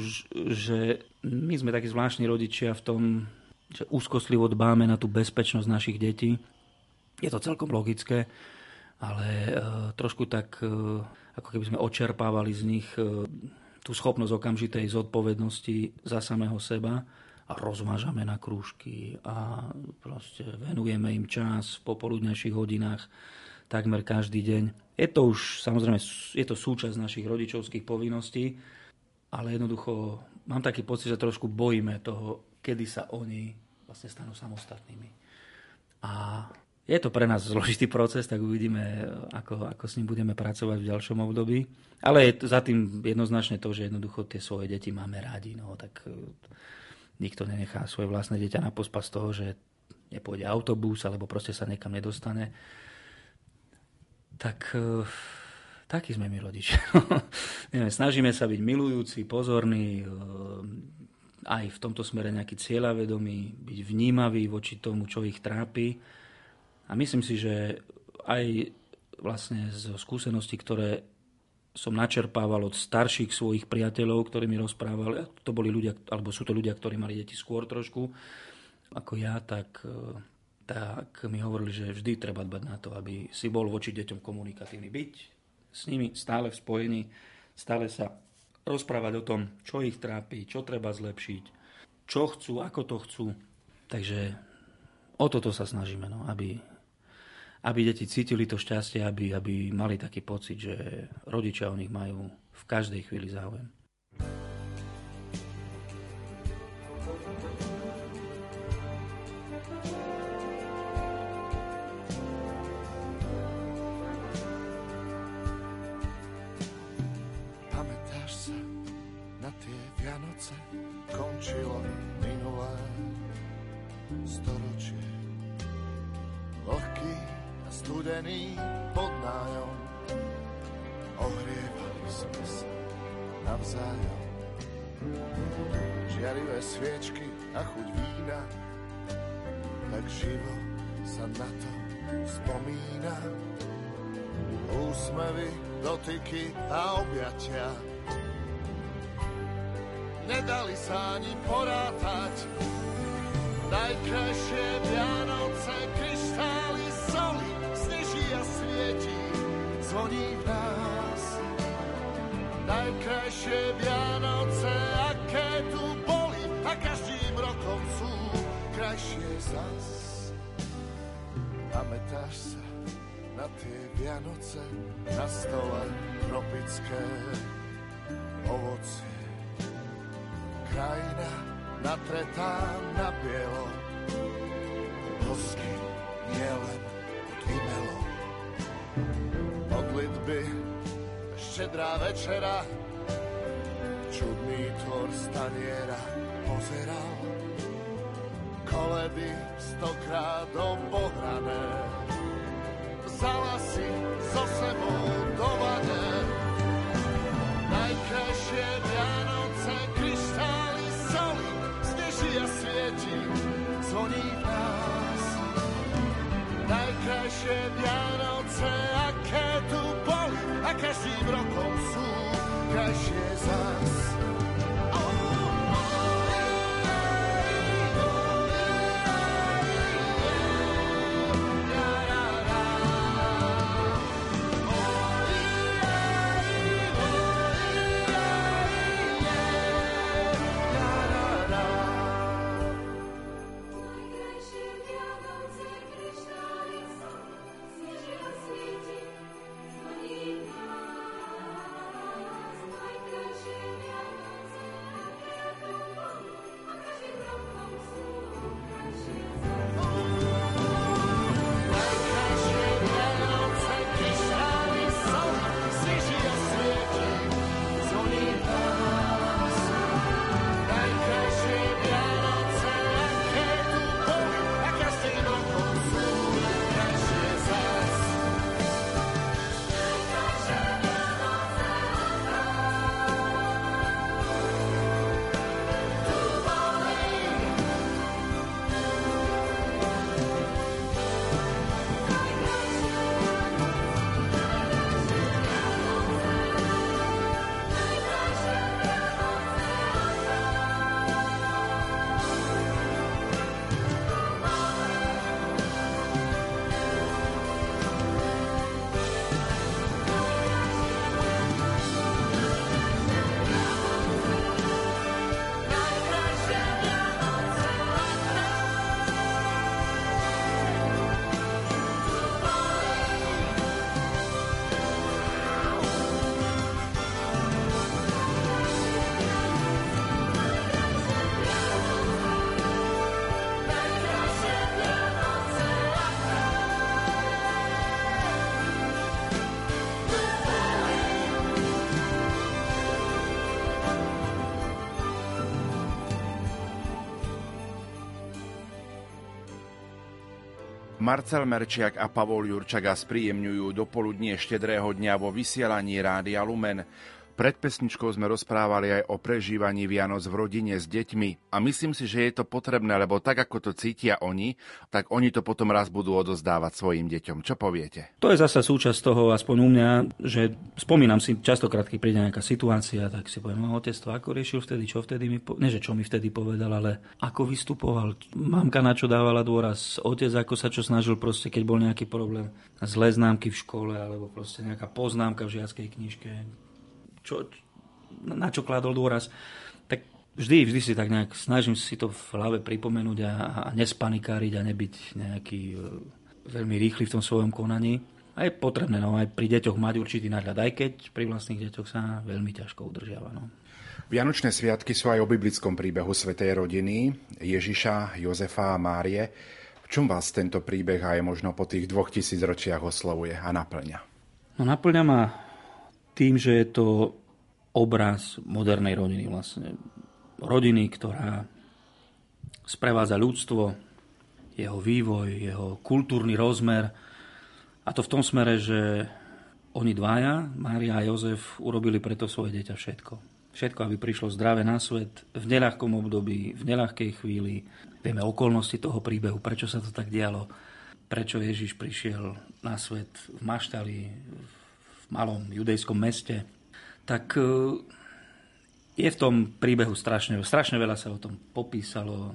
že my sme takí zvláštni rodičia v tom, že úzkostlivo dbáme na tú bezpečnosť našich detí. Je to celkom logické ale e, trošku tak, e, ako keby sme očerpávali z nich e, tú schopnosť okamžitej zodpovednosti za samého seba a rozvážame na krúžky a proste venujeme im čas v popoludnejších hodinách takmer každý deň. Je to už, samozrejme, je to súčasť našich rodičovských povinností, ale jednoducho mám taký pocit, že trošku bojíme toho, kedy sa oni vlastne stanú samostatnými A je to pre nás zložitý proces, tak uvidíme, ako, ako s ním budeme pracovať v ďalšom období. Ale je za tým jednoznačne to, že jednoducho tie svoje deti máme rádi. No, tak e, nikto nenechá svoje vlastné dieťa na pospas toho, že nepôjde autobus alebo proste sa niekam nedostane. Tak e, takí sme my rodičia. Snažíme sa byť milujúci, pozorní, e, aj v tomto smere nejaký cieľavedomý, byť vnímavý voči tomu, čo ich trápi a myslím si, že aj vlastne zo skúseností, ktoré som načerpával od starších svojich priateľov, ktorí mi rozprávali, to boli ľudia, alebo sú to ľudia, ktorí mali deti skôr trošku ako ja, tak, e, tak mi hovorili, že vždy treba dbať na to, aby si bol voči deťom komunikatívny. Byť s nimi stále v spojení, stále sa rozprávať o tom, čo ich trápi, čo treba zlepšiť, čo chcú, ako to chcú. Takže o toto sa snažíme, no, aby aby deti cítili to šťastie, aby, aby mali taký pocit, že rodičia o nich majú v každej chvíli záujem. Marcel Merčiak a Pavol Jurčaga spríjemňujú dopoludnie štedrého dňa vo vysielaní Rádia Lumen. Pred pesničkou sme rozprávali aj o prežívaní Vianoc v rodine s deťmi a myslím si, že je to potrebné, lebo tak ako to cítia oni, tak oni to potom raz budú odozdávať svojim deťom. Čo poviete? To je zasa súčasť toho, aspoň u mňa, že spomínam si častokrát, keď príde nejaká situácia, tak si poviem, no, otec to ako riešil vtedy, čo vtedy mi, po... ne že čo mi vtedy povedal, ale ako vystupoval, mamka na čo dávala dôraz, otec ako sa čo snažil proste, keď bol nejaký problém, zlé známky v škole, alebo proste nejaká poznámka v žiackej knižke, čo, na čo kládol dôraz, tak vždy, vždy si tak nejak snažím si to v hlave pripomenúť a, a nespanikáriť a nebyť nejaký e, veľmi rýchly v tom svojom konaní. A je potrebné no, aj pri deťoch mať určitý nadhľad, aj keď pri vlastných deťoch sa veľmi ťažko udržiava. No. Vianočné sviatky sú aj o biblickom príbehu Svetej rodiny Ježiša, Jozefa a Márie. V čom vás tento príbeh aj možno po tých dvoch tisíc ročiach oslovuje a naplňa? No naplňa ma tým, že je to obraz modernej rodiny vlastne. Rodiny, ktorá sprevádza ľudstvo, jeho vývoj, jeho kultúrny rozmer. A to v tom smere, že oni dvaja, Mária a Jozef, urobili preto svoje dieťa všetko. Všetko, aby prišlo zdravé na svet v neľahkom období, v neľahkej chvíli. Vieme okolnosti toho príbehu, prečo sa to tak dialo, prečo Ježiš prišiel na svet v maštali, v malom judejskom meste, tak e, je v tom príbehu strašne, strašne veľa sa o tom popísalo,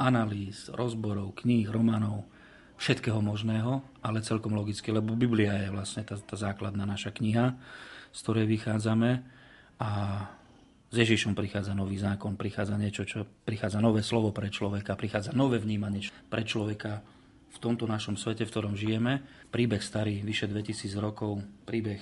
analýz, rozborov, kníh, románov, všetkého možného, ale celkom logicky, lebo Biblia je vlastne tá, tá základná naša kniha, z ktorej vychádzame. A s Ježišom prichádza nový zákon, prichádza niečo, čo prichádza nové slovo pre človeka, prichádza nové vnímanie pre človeka v tomto našom svete, v ktorom žijeme. Príbeh starý, vyše 2000 rokov, príbeh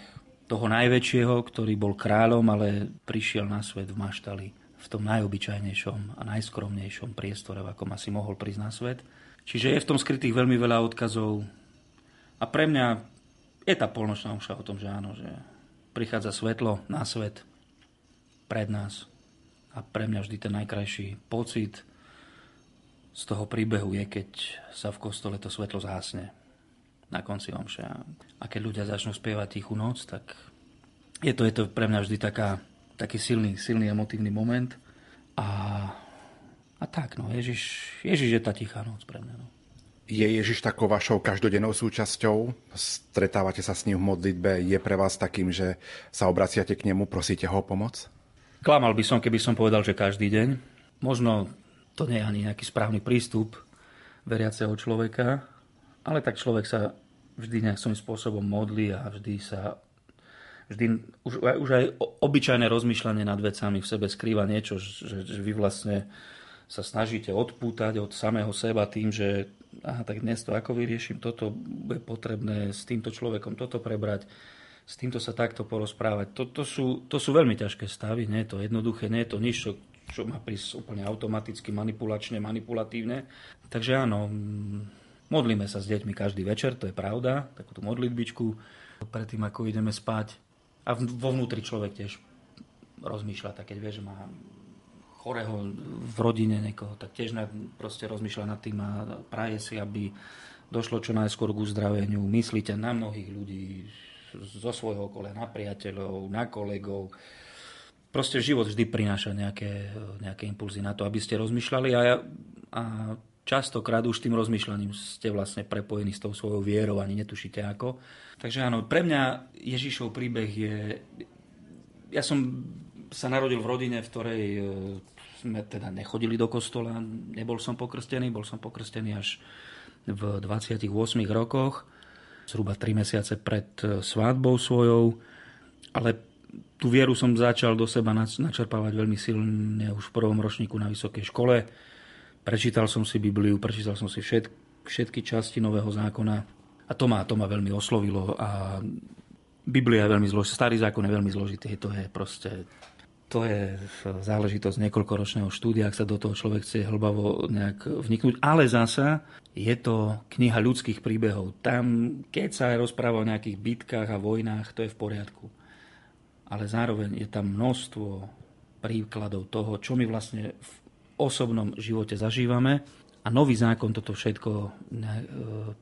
toho najväčšieho, ktorý bol kráľom, ale prišiel na svet v maštali, v tom najobyčajnejšom a najskromnejšom priestore, v akom asi mohol prísť na svet. Čiže je v tom skrytých veľmi veľa odkazov. A pre mňa je tá polnočná uša o tom, že áno, že prichádza svetlo na svet pred nás. A pre mňa vždy ten najkrajší pocit, z toho príbehu je, keď sa v kostole to svetlo zhasne na konci omše. A keď ľudia začnú spievať Tichú noc, tak je to, je to pre mňa vždy taká, taký silný, silný emotívny moment. A, a tak, no, Ježiš, Ježiš je tá Tichá noc pre mňa. No. Je Ježiš takou vašou každodennou súčasťou? Stretávate sa s ním v modlitbe? Je pre vás takým, že sa obraciate k nemu, prosíte ho o pomoc? Klamal by som, keby som povedal, že každý deň. Možno to nie je ani nejaký správny prístup veriaceho človeka, ale tak človek sa vždy nejakým spôsobom modlí a vždy sa vždy, už, už aj obyčajné rozmýšľanie nad vecami v sebe skrýva niečo, že, že vy vlastne sa snažíte odpútať od samého seba tým, že aha, tak dnes to ako vyrieším, toto bude potrebné s týmto človekom toto prebrať, s týmto sa takto porozprávať. To, to, sú, to sú veľmi ťažké stavy, nie je to jednoduché, nie je to nič, čo čo má prísť úplne automaticky, manipulačne, manipulatívne. Takže áno, modlíme sa s deťmi každý večer, to je pravda, takúto modlitbičku predtým, ako ideme spať. A vo vnútri človek tiež rozmýšľa, tak keď vie, že má chorého v rodine niekoho, tak tiež proste rozmýšľa nad tým a praje si, aby došlo čo najskôr k uzdraveniu. Myslíte na mnohých ľudí zo svojho okolia, na priateľov, na kolegov, proste život vždy prináša nejaké, nejaké impulzy na to, aby ste rozmýšľali a, a častokrát už tým rozmýšľaním ste vlastne prepojení s tou svojou vierou, ani netušíte ako. Takže áno, pre mňa Ježišov príbeh je... Ja som sa narodil v rodine, v ktorej e, sme teda nechodili do kostola, nebol som pokrstený, bol som pokrstený až v 28 rokoch, zhruba 3 mesiace pred e, svádbou svojou, ale tú vieru som začal do seba načerpávať veľmi silne už v prvom ročníku na vysokej škole. Prečítal som si Bibliu, prečítal som si všet, všetky časti Nového zákona a to ma, to ma veľmi oslovilo a Biblia je veľmi zložitá, starý zákon je veľmi zložitý, to je proste to je záležitosť niekoľkoročného štúdia, ak sa do toho človek chce hlbavo nejak vniknúť. Ale zasa je to kniha ľudských príbehov. Tam, keď sa aj rozpráva o nejakých bitkách a vojnách, to je v poriadku ale zároveň je tam množstvo príkladov toho, čo my vlastne v osobnom živote zažívame A nový zákon toto všetko ne- e,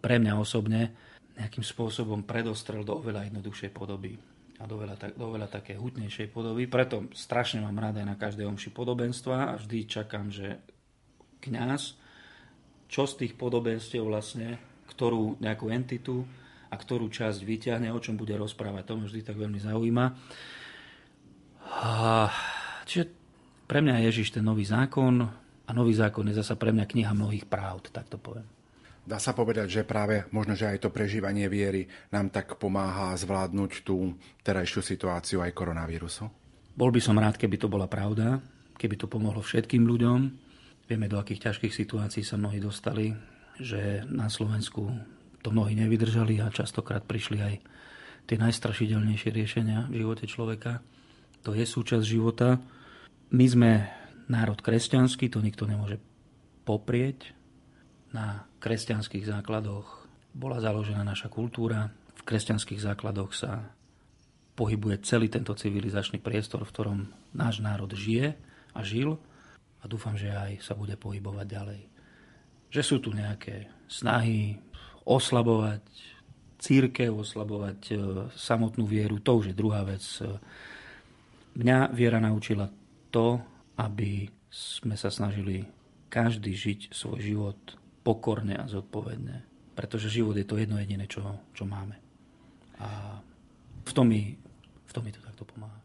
pre mňa osobne nejakým spôsobom predostrel do oveľa jednoduchšej podoby a do veľa, do veľa také hutnejšej podoby. Preto strašne mám rád aj na každej omši podobenstva a vždy čakám, že kňaz, čo z tých podobenstiev vlastne, ktorú nejakú entitu a ktorú časť vyťahne, o čom bude rozprávať. To ma vždy tak veľmi zaujíma. Čiže pre mňa je Ježiš ten nový zákon a nový zákon je zasa pre mňa kniha mnohých práv, tak to poviem. Dá sa povedať, že práve možno, že aj to prežívanie viery nám tak pomáha zvládnuť tú terajšiu situáciu aj koronavírusu? Bol by som rád, keby to bola pravda, keby to pomohlo všetkým ľuďom. Vieme, do akých ťažkých situácií sa mnohí dostali, že na Slovensku to mnohí nevydržali a častokrát prišli aj tie najstrašidelnejšie riešenia v živote človeka. To je súčasť života. My sme národ kresťanský, to nikto nemôže poprieť. Na kresťanských základoch bola založená naša kultúra. V kresťanských základoch sa pohybuje celý tento civilizačný priestor, v ktorom náš národ žije a žil a dúfam, že aj sa bude pohybovať ďalej. Že sú tu nejaké snahy oslabovať církev, oslabovať e, samotnú vieru, to už je druhá vec. Mňa viera naučila to, aby sme sa snažili každý žiť svoj život pokorne a zodpovedne. Pretože život je to jedno jediné, čo, čo máme. A v tom mi, v tom mi to takto pomáha.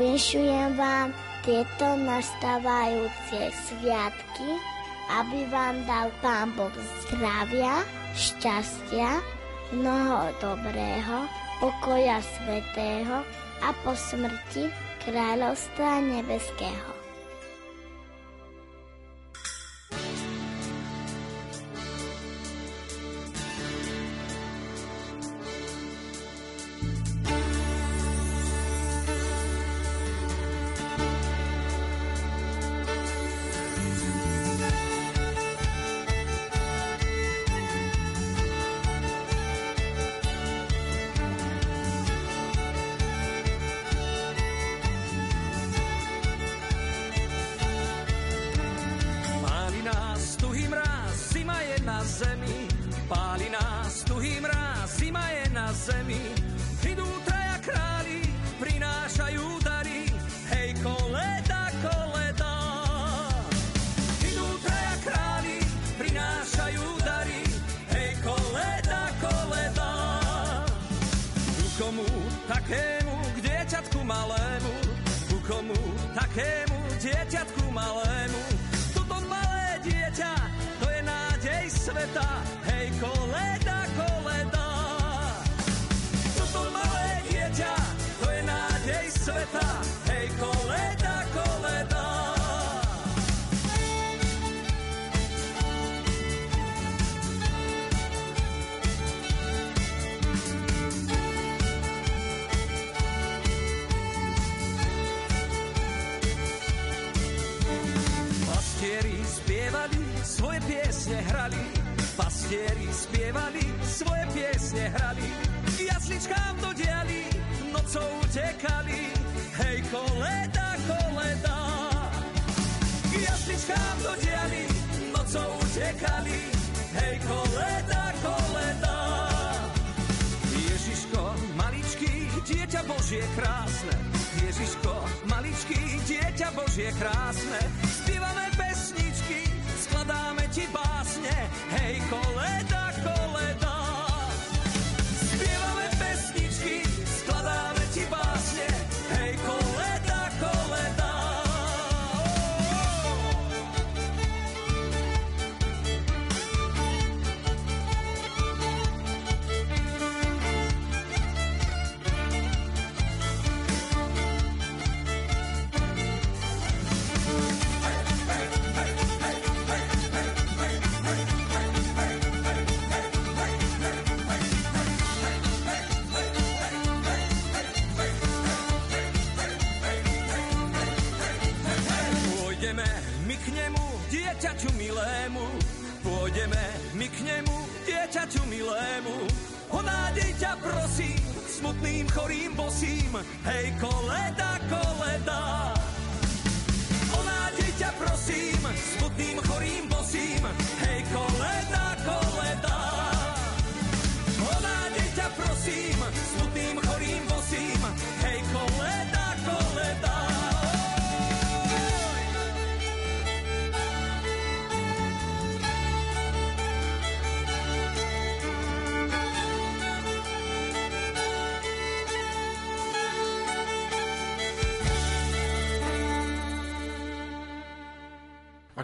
Vyšujem vám tieto nastávajúce sviatky, aby vám dal Pán Boh zdravia, šťastia, mnoho dobrého, pokoja svetého a po smrti kráľovstva nebeského. K jasličkám do diali, nocou utekali. Hej, koleda, koleda. Ježiško, maličký, dieťa Božie krásne. Ježiško, maličký, dieťa Božie krásne. Spievame pesničky, skladáme ti básne. Hej, koleda. Dieťaťu milému. Pôjdeme my k nemu, dieťaťu milému. O nádej ťa prosím, smutným, chorým, bosím. Hej, koleda, koleda. O nádej ťa prosím, smutným, chorým, bosím. Hej, koleda, koleda. O nádej ťa prosím, smutným,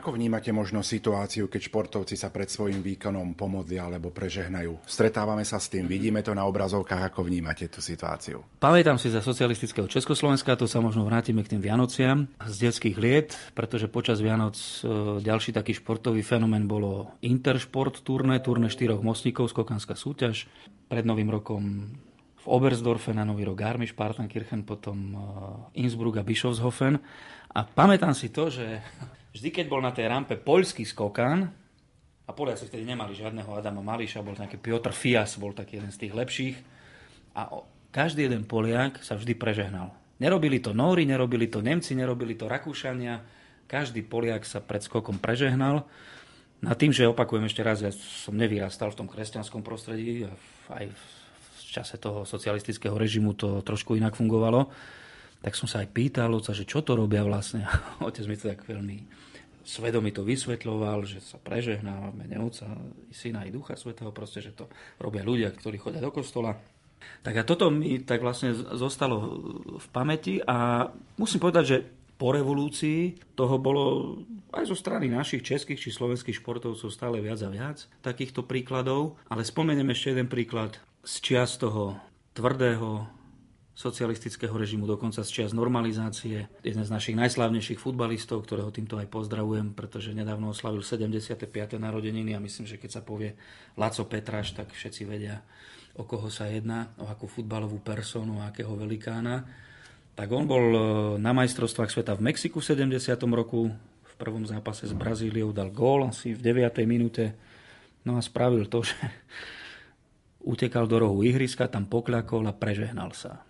Ako vnímate možno situáciu, keď športovci sa pred svojim výkonom pomodlia alebo prežehnajú? Stretávame sa s tým, vidíme to na obrazovkách, ako vnímate tú situáciu? Pamätám si za socialistického Československa, to sa možno vrátime k tým Vianociam z detských liet, pretože počas Vianoc e, ďalší taký športový fenomén bolo Intersport turné, turné štyroch mostníkov, skokanská súťaž. Pred novým rokom v Oberstdorfe na nový rok Garmisch-Partenkirchen, potom e, Innsbruck a Bischofshofen. A pamätám si to, že vždy, keď bol na tej rampe poľský skokan, a Poliaci vtedy nemali žiadneho Adama Mališa, bol nejaký Piotr Fias, bol taký jeden z tých lepších. A každý jeden Poliak sa vždy prežehnal. Nerobili to Nóri, nerobili to Nemci, nerobili to Rakúšania. Každý Poliak sa pred skokom prežehnal. Na tým, že opakujem ešte raz, ja som nevyrastal v tom kresťanskom prostredí, aj v čase toho socialistického režimu to trošku inak fungovalo, tak som sa aj pýtal oca, že čo to robia vlastne. Otec mi to tak veľmi svedomí to vysvetľoval, že sa prežehná v mene Otca, Syna, i Ducha Svetého, proste, že to robia ľudia, ktorí chodia do kostola. Tak a toto mi tak vlastne zostalo v pamäti a musím povedať, že po revolúcii toho bolo aj zo strany našich českých či slovenských športovcov stále viac a viac takýchto príkladov. Ale spomeniem ešte jeden príklad z čias toho tvrdého socialistického režimu, dokonca z čias normalizácie. Jeden z našich najslávnejších futbalistov, ktorého týmto aj pozdravujem, pretože nedávno oslavil 75. narodeniny a myslím, že keď sa povie Laco Petraš, tak všetci vedia, o koho sa jedná, o akú futbalovú personu, akého velikána. Tak on bol e, na majstrovstvách sveta v Mexiku v 70. roku. V prvom zápase s Brazíliou dal gól asi v 9. minúte. No a spravil to, že utekal do rohu ihriska, tam pokľakol a prežehnal sa.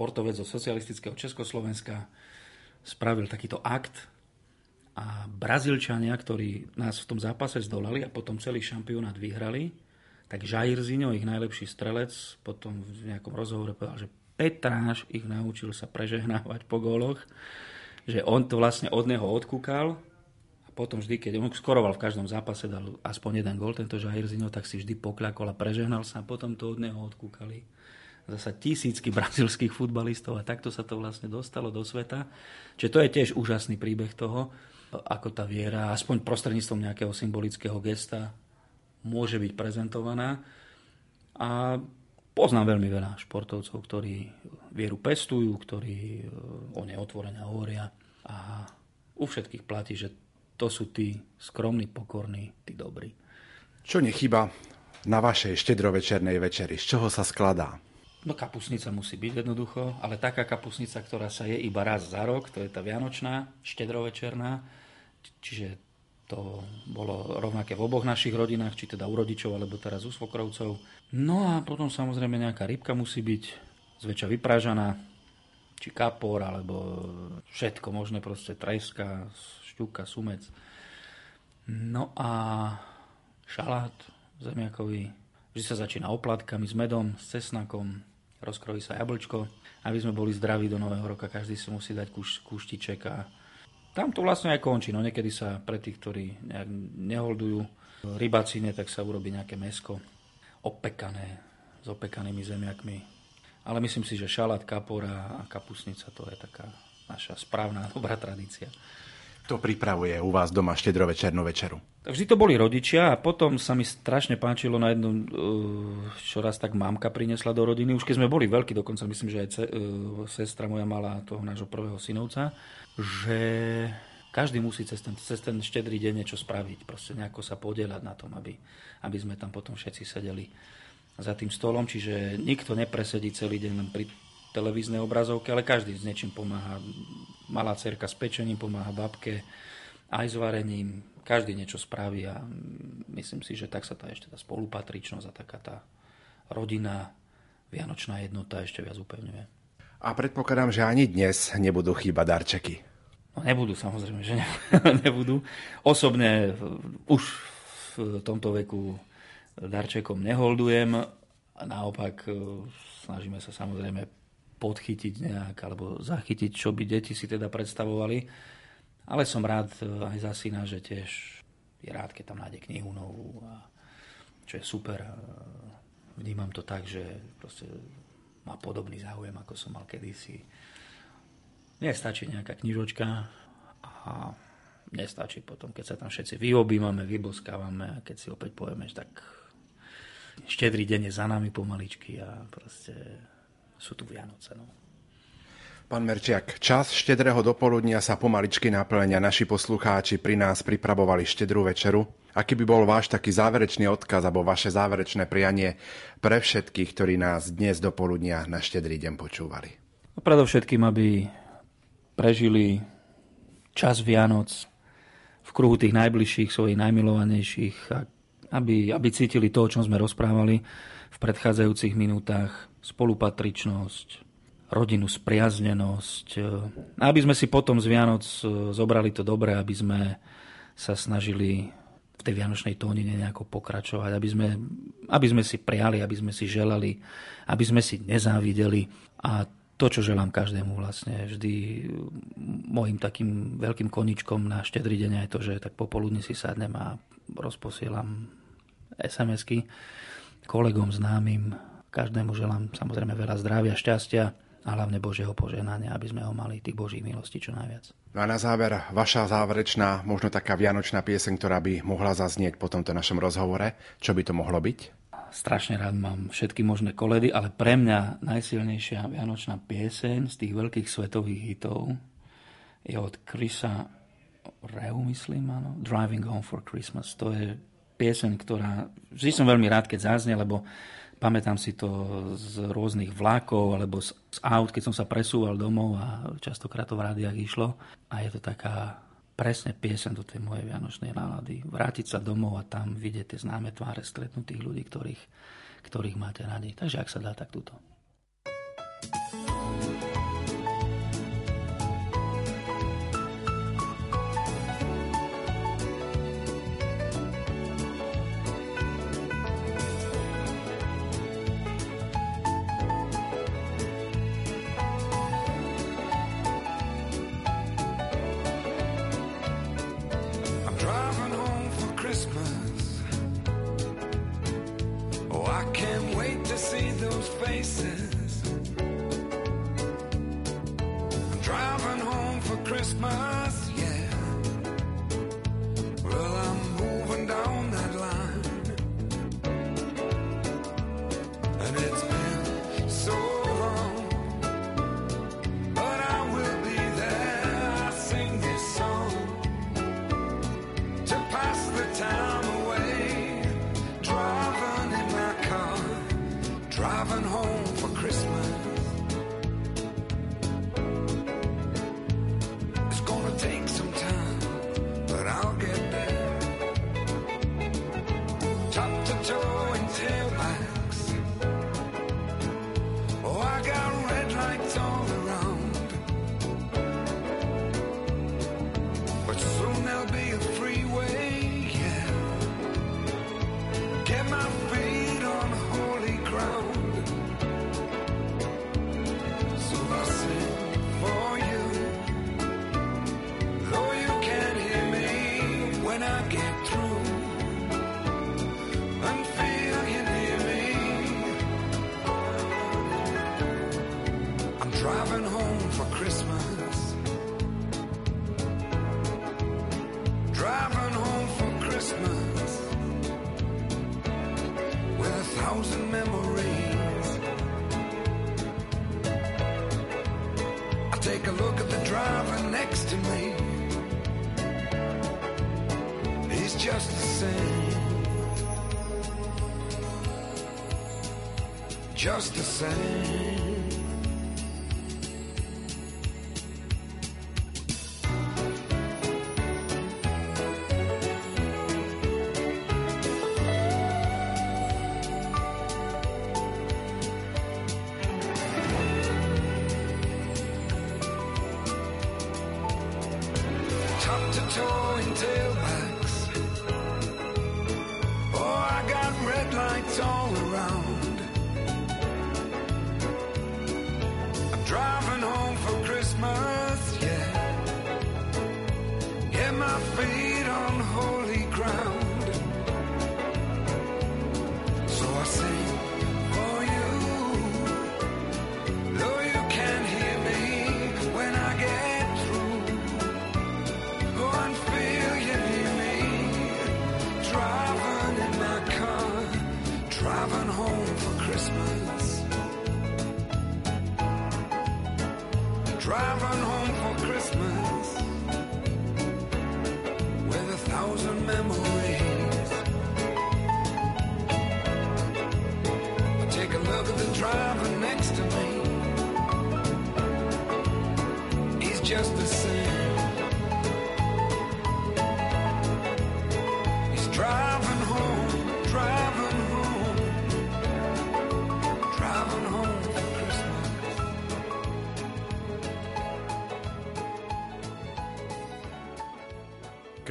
Športovec zo socialistického Československa spravil takýto akt a Brazílčania, ktorí nás v tom zápase zdolali a potom celý šampionát vyhrali, tak Jairzinho, ich najlepší strelec, potom v nejakom rozhovore povedal, že Petráš ich naučil sa prežehnávať po góloch, že on to vlastne od neho odkúkal a potom vždy, keď on skoroval v každom zápase, dal aspoň jeden gól, tento Jairzinho, tak si vždy pokľakol a prežehnal sa a potom to od neho odkúkali zasa tisícky brazilských futbalistov a takto sa to vlastne dostalo do sveta. Čiže to je tiež úžasný príbeh toho, ako tá viera, aspoň prostredníctvom nejakého symbolického gesta, môže byť prezentovaná. A Poznám veľmi veľa športovcov, ktorí vieru pestujú, ktorí e, o nej otvorene hovoria a u všetkých platí, že to sú tí skromní, pokorní, tí dobrí. Čo nechyba na vašej štedrovečernej večeri? Z čoho sa skladá? No kapusnica musí byť jednoducho, ale taká kapusnica, ktorá sa je iba raz za rok, to je tá vianočná, štedrovečerná, čiže to bolo rovnaké v oboch našich rodinách, či teda u rodičov, alebo teraz u svokrovcov. No a potom samozrejme nejaká rybka musí byť zväčša vypražaná, či kapor, alebo všetko možné, proste treska, šťuka, sumec. No a šalát zemiakový, vždy sa začína oplatkami s medom, s cesnakom, rozkrojí sa jablčko, aby sme boli zdraví do nového roka, každý si musí dať kúš, kúštiček a tam to vlastne aj končí. No niekedy sa pre tých, ktorí nejak neholdujú rybacine, tak sa urobí nejaké mesko opekané s opekanými zemiakmi. Ale myslím si, že šalát, kapora a kapusnica to je taká naša správna, dobrá tradícia. To pripravuje u vás doma štedrovečernú večeru? Vždy to boli rodičia a potom sa mi strašne páčilo na jednu, uh, čo raz tak mamka priniesla do rodiny. Už keď sme boli veľkí, dokonca myslím, že aj ce, uh, sestra moja mala toho nášho prvého synovca že každý musí cez ten, cez ten štedrý deň niečo spraviť, proste nejako sa podielať na tom, aby, aby sme tam potom všetci sedeli za tým stolom, čiže nikto nepresedí celý deň len pri televíznej obrazovke, ale každý s niečím pomáha. Malá cerka s pečením pomáha babke, aj s varením, každý niečo spraví a myslím si, že tak sa tá ešte tá spolupatričnosť a taká tá rodina, vianočná jednota ešte viac upevňuje. A predpokladám, že ani dnes nebudú chýbať darčeky. No nebudú, samozrejme, že nebudú. Osobne už v tomto veku darčekom neholdujem. Naopak e, snažíme sa samozrejme podchytiť nejak alebo zachytiť, čo by deti si teda predstavovali. Ale som rád e, aj za syna, že tiež je rád, keď tam nájde knihu novú, a čo je super. Vnímam to tak, že proste má podobný záujem, ako som mal kedysi. Nestačí nejaká knižočka a nestačí potom, keď sa tam všetci vyobímame, vyboskávame a keď si opäť povieme, že tak štedrý deň je za nami pomaličky a proste sú tu Vianoce. No. Pán Merčiak, čas štedrého dopoludnia sa pomaličky naplňa. Naši poslucháči pri nás pripravovali štedrú večeru. Aký by bol váš taký záverečný odkaz alebo vaše záverečné prianie pre všetkých, ktorí nás dnes do poludnia na štedrý deň počúvali? No, predovšetkým, aby prežili čas Vianoc v kruhu tých najbližších, svojich najmilovanejších, a aby, aby cítili to, o čom sme rozprávali predchádzajúcich minútach, spolupatričnosť, rodinu spriaznenosť. Aby sme si potom z Vianoc e, zobrali to dobré, aby sme sa snažili v tej vianočnej tónine nejako pokračovať, aby sme, aby sme si priali, aby sme si želali, aby sme si nezávideli. A to, čo želám každému vlastne, vždy môjim takým veľkým koničkom na štedrý deň je to, že tak popoludne si sadnem a rozposielam SMS-ky kolegom, známym, každému želám samozrejme veľa zdravia, šťastia a hlavne Božieho poženania, aby sme ho mali tých Božích milostí čo najviac. No a na záver, vaša záverečná, možno taká vianočná pieseň, ktorá by mohla zaznieť po tomto našom rozhovore. Čo by to mohlo byť? Strašne rád mám všetky možné koledy, ale pre mňa najsilnejšia vianočná pieseň z tých veľkých svetových hitov je od Chrisa Reu, myslím, áno, Driving Home for Christmas. To je pieseň, ktorá vždy som veľmi rád, keď zaznie, lebo Pamätám si to z rôznych vlákov alebo z, z aut, keď som sa presúval domov a častokrát to v rádiách išlo. A je to taká presne piesen do tej mojej vianočnej nálady. Vrátiť sa domov a tam vidieť tie známe tváre stretnutých ľudí, ktorých, ktorých máte radi. Takže ak sa dá, tak túto. just up to towing tailbacks. Oh, I got red lights all around. I'm driving home for Christmas, yeah. Yeah, my feet.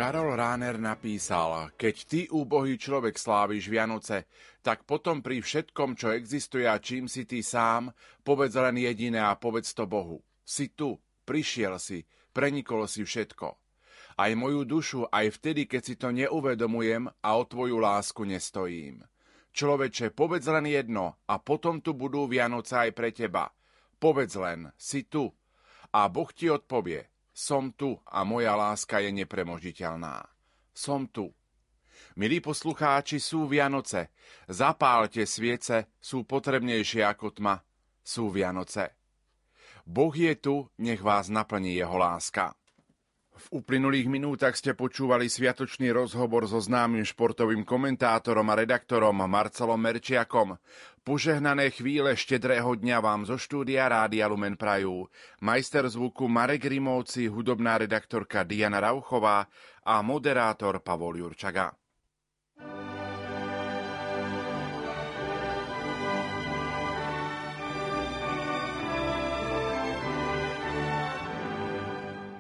Karol Ráner napísal, keď ty, úbohý človek, sláviš Vianoce, tak potom pri všetkom, čo existuje a čím si ty sám, povedz len jediné a povedz to Bohu. Si tu, prišiel si, prenikol si všetko. Aj moju dušu, aj vtedy, keď si to neuvedomujem a o tvoju lásku nestojím. Človeče, povedz len jedno a potom tu budú Vianoce aj pre teba. Povedz len, si tu. A Boh ti odpovie, som tu a moja láska je nepremožiteľná. Som tu. Milí poslucháči, sú Vianoce. Zapálte sviece, sú potrebnejšie ako tma. Sú Vianoce. Boh je tu, nech vás naplní jeho láska. V uplynulých minútach ste počúvali sviatočný rozhovor so známym športovým komentátorom a redaktorom Marcelom Merčiakom. Požehnané chvíle štedrého dňa vám zo štúdia Rádia Lumen Prajú. Majster zvuku Marek Rimovci, hudobná redaktorka Diana Rauchová a moderátor Pavol Jurčaga.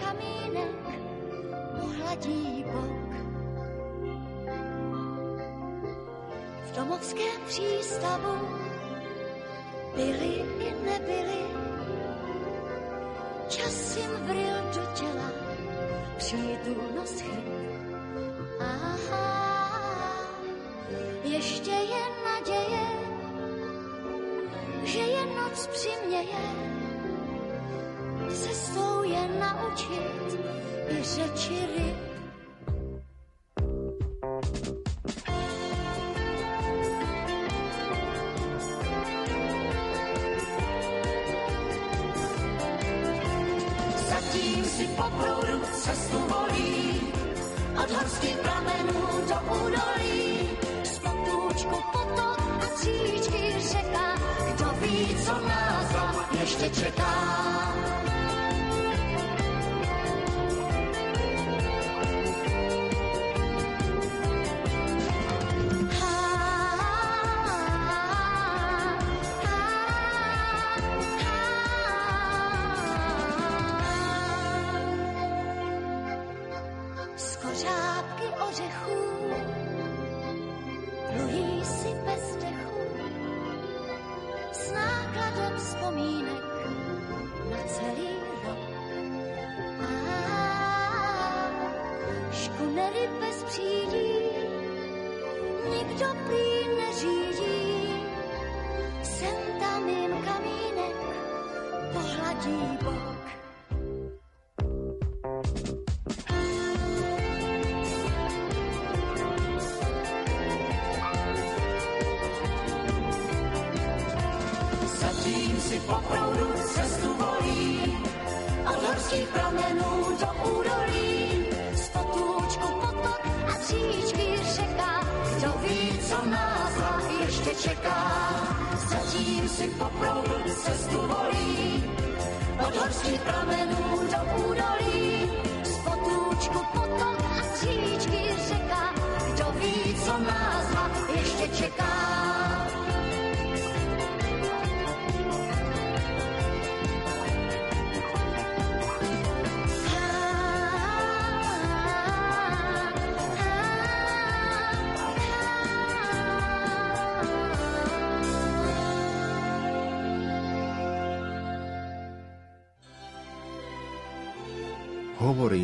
kamínek pohladí bok. V domovském přístavu byli i nebyli, čas jim vril do těla, přijdu na schyt. Aha, ještě je naděje, že je noc přiměje. naučit i řeči ryb.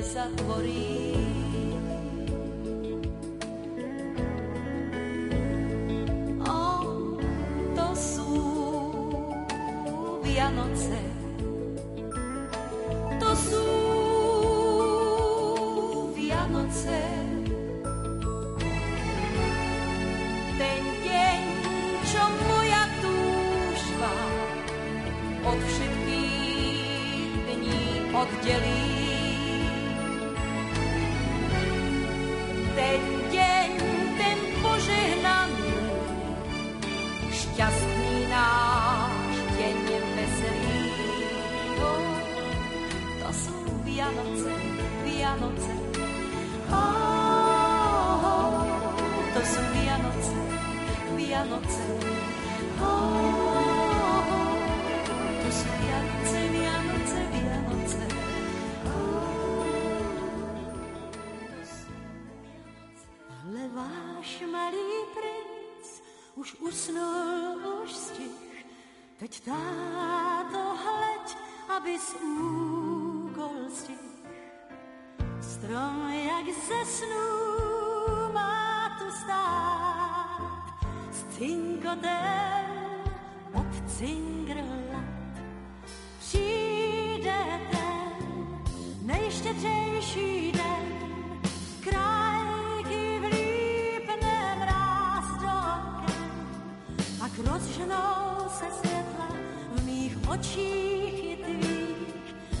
dlane už usnul, už stih. Teď táto hleď, abys úkol stih. Strom jak ze snů má tu stát, s cinkotem od cingrlat. Přijde ten nejštědřejší nežnou se světla v mých očích i tvých.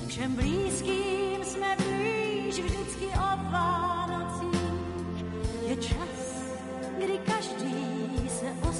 Všem blízkým jsme blíž vždycky o Vánocích. Je čas, kdy každý se o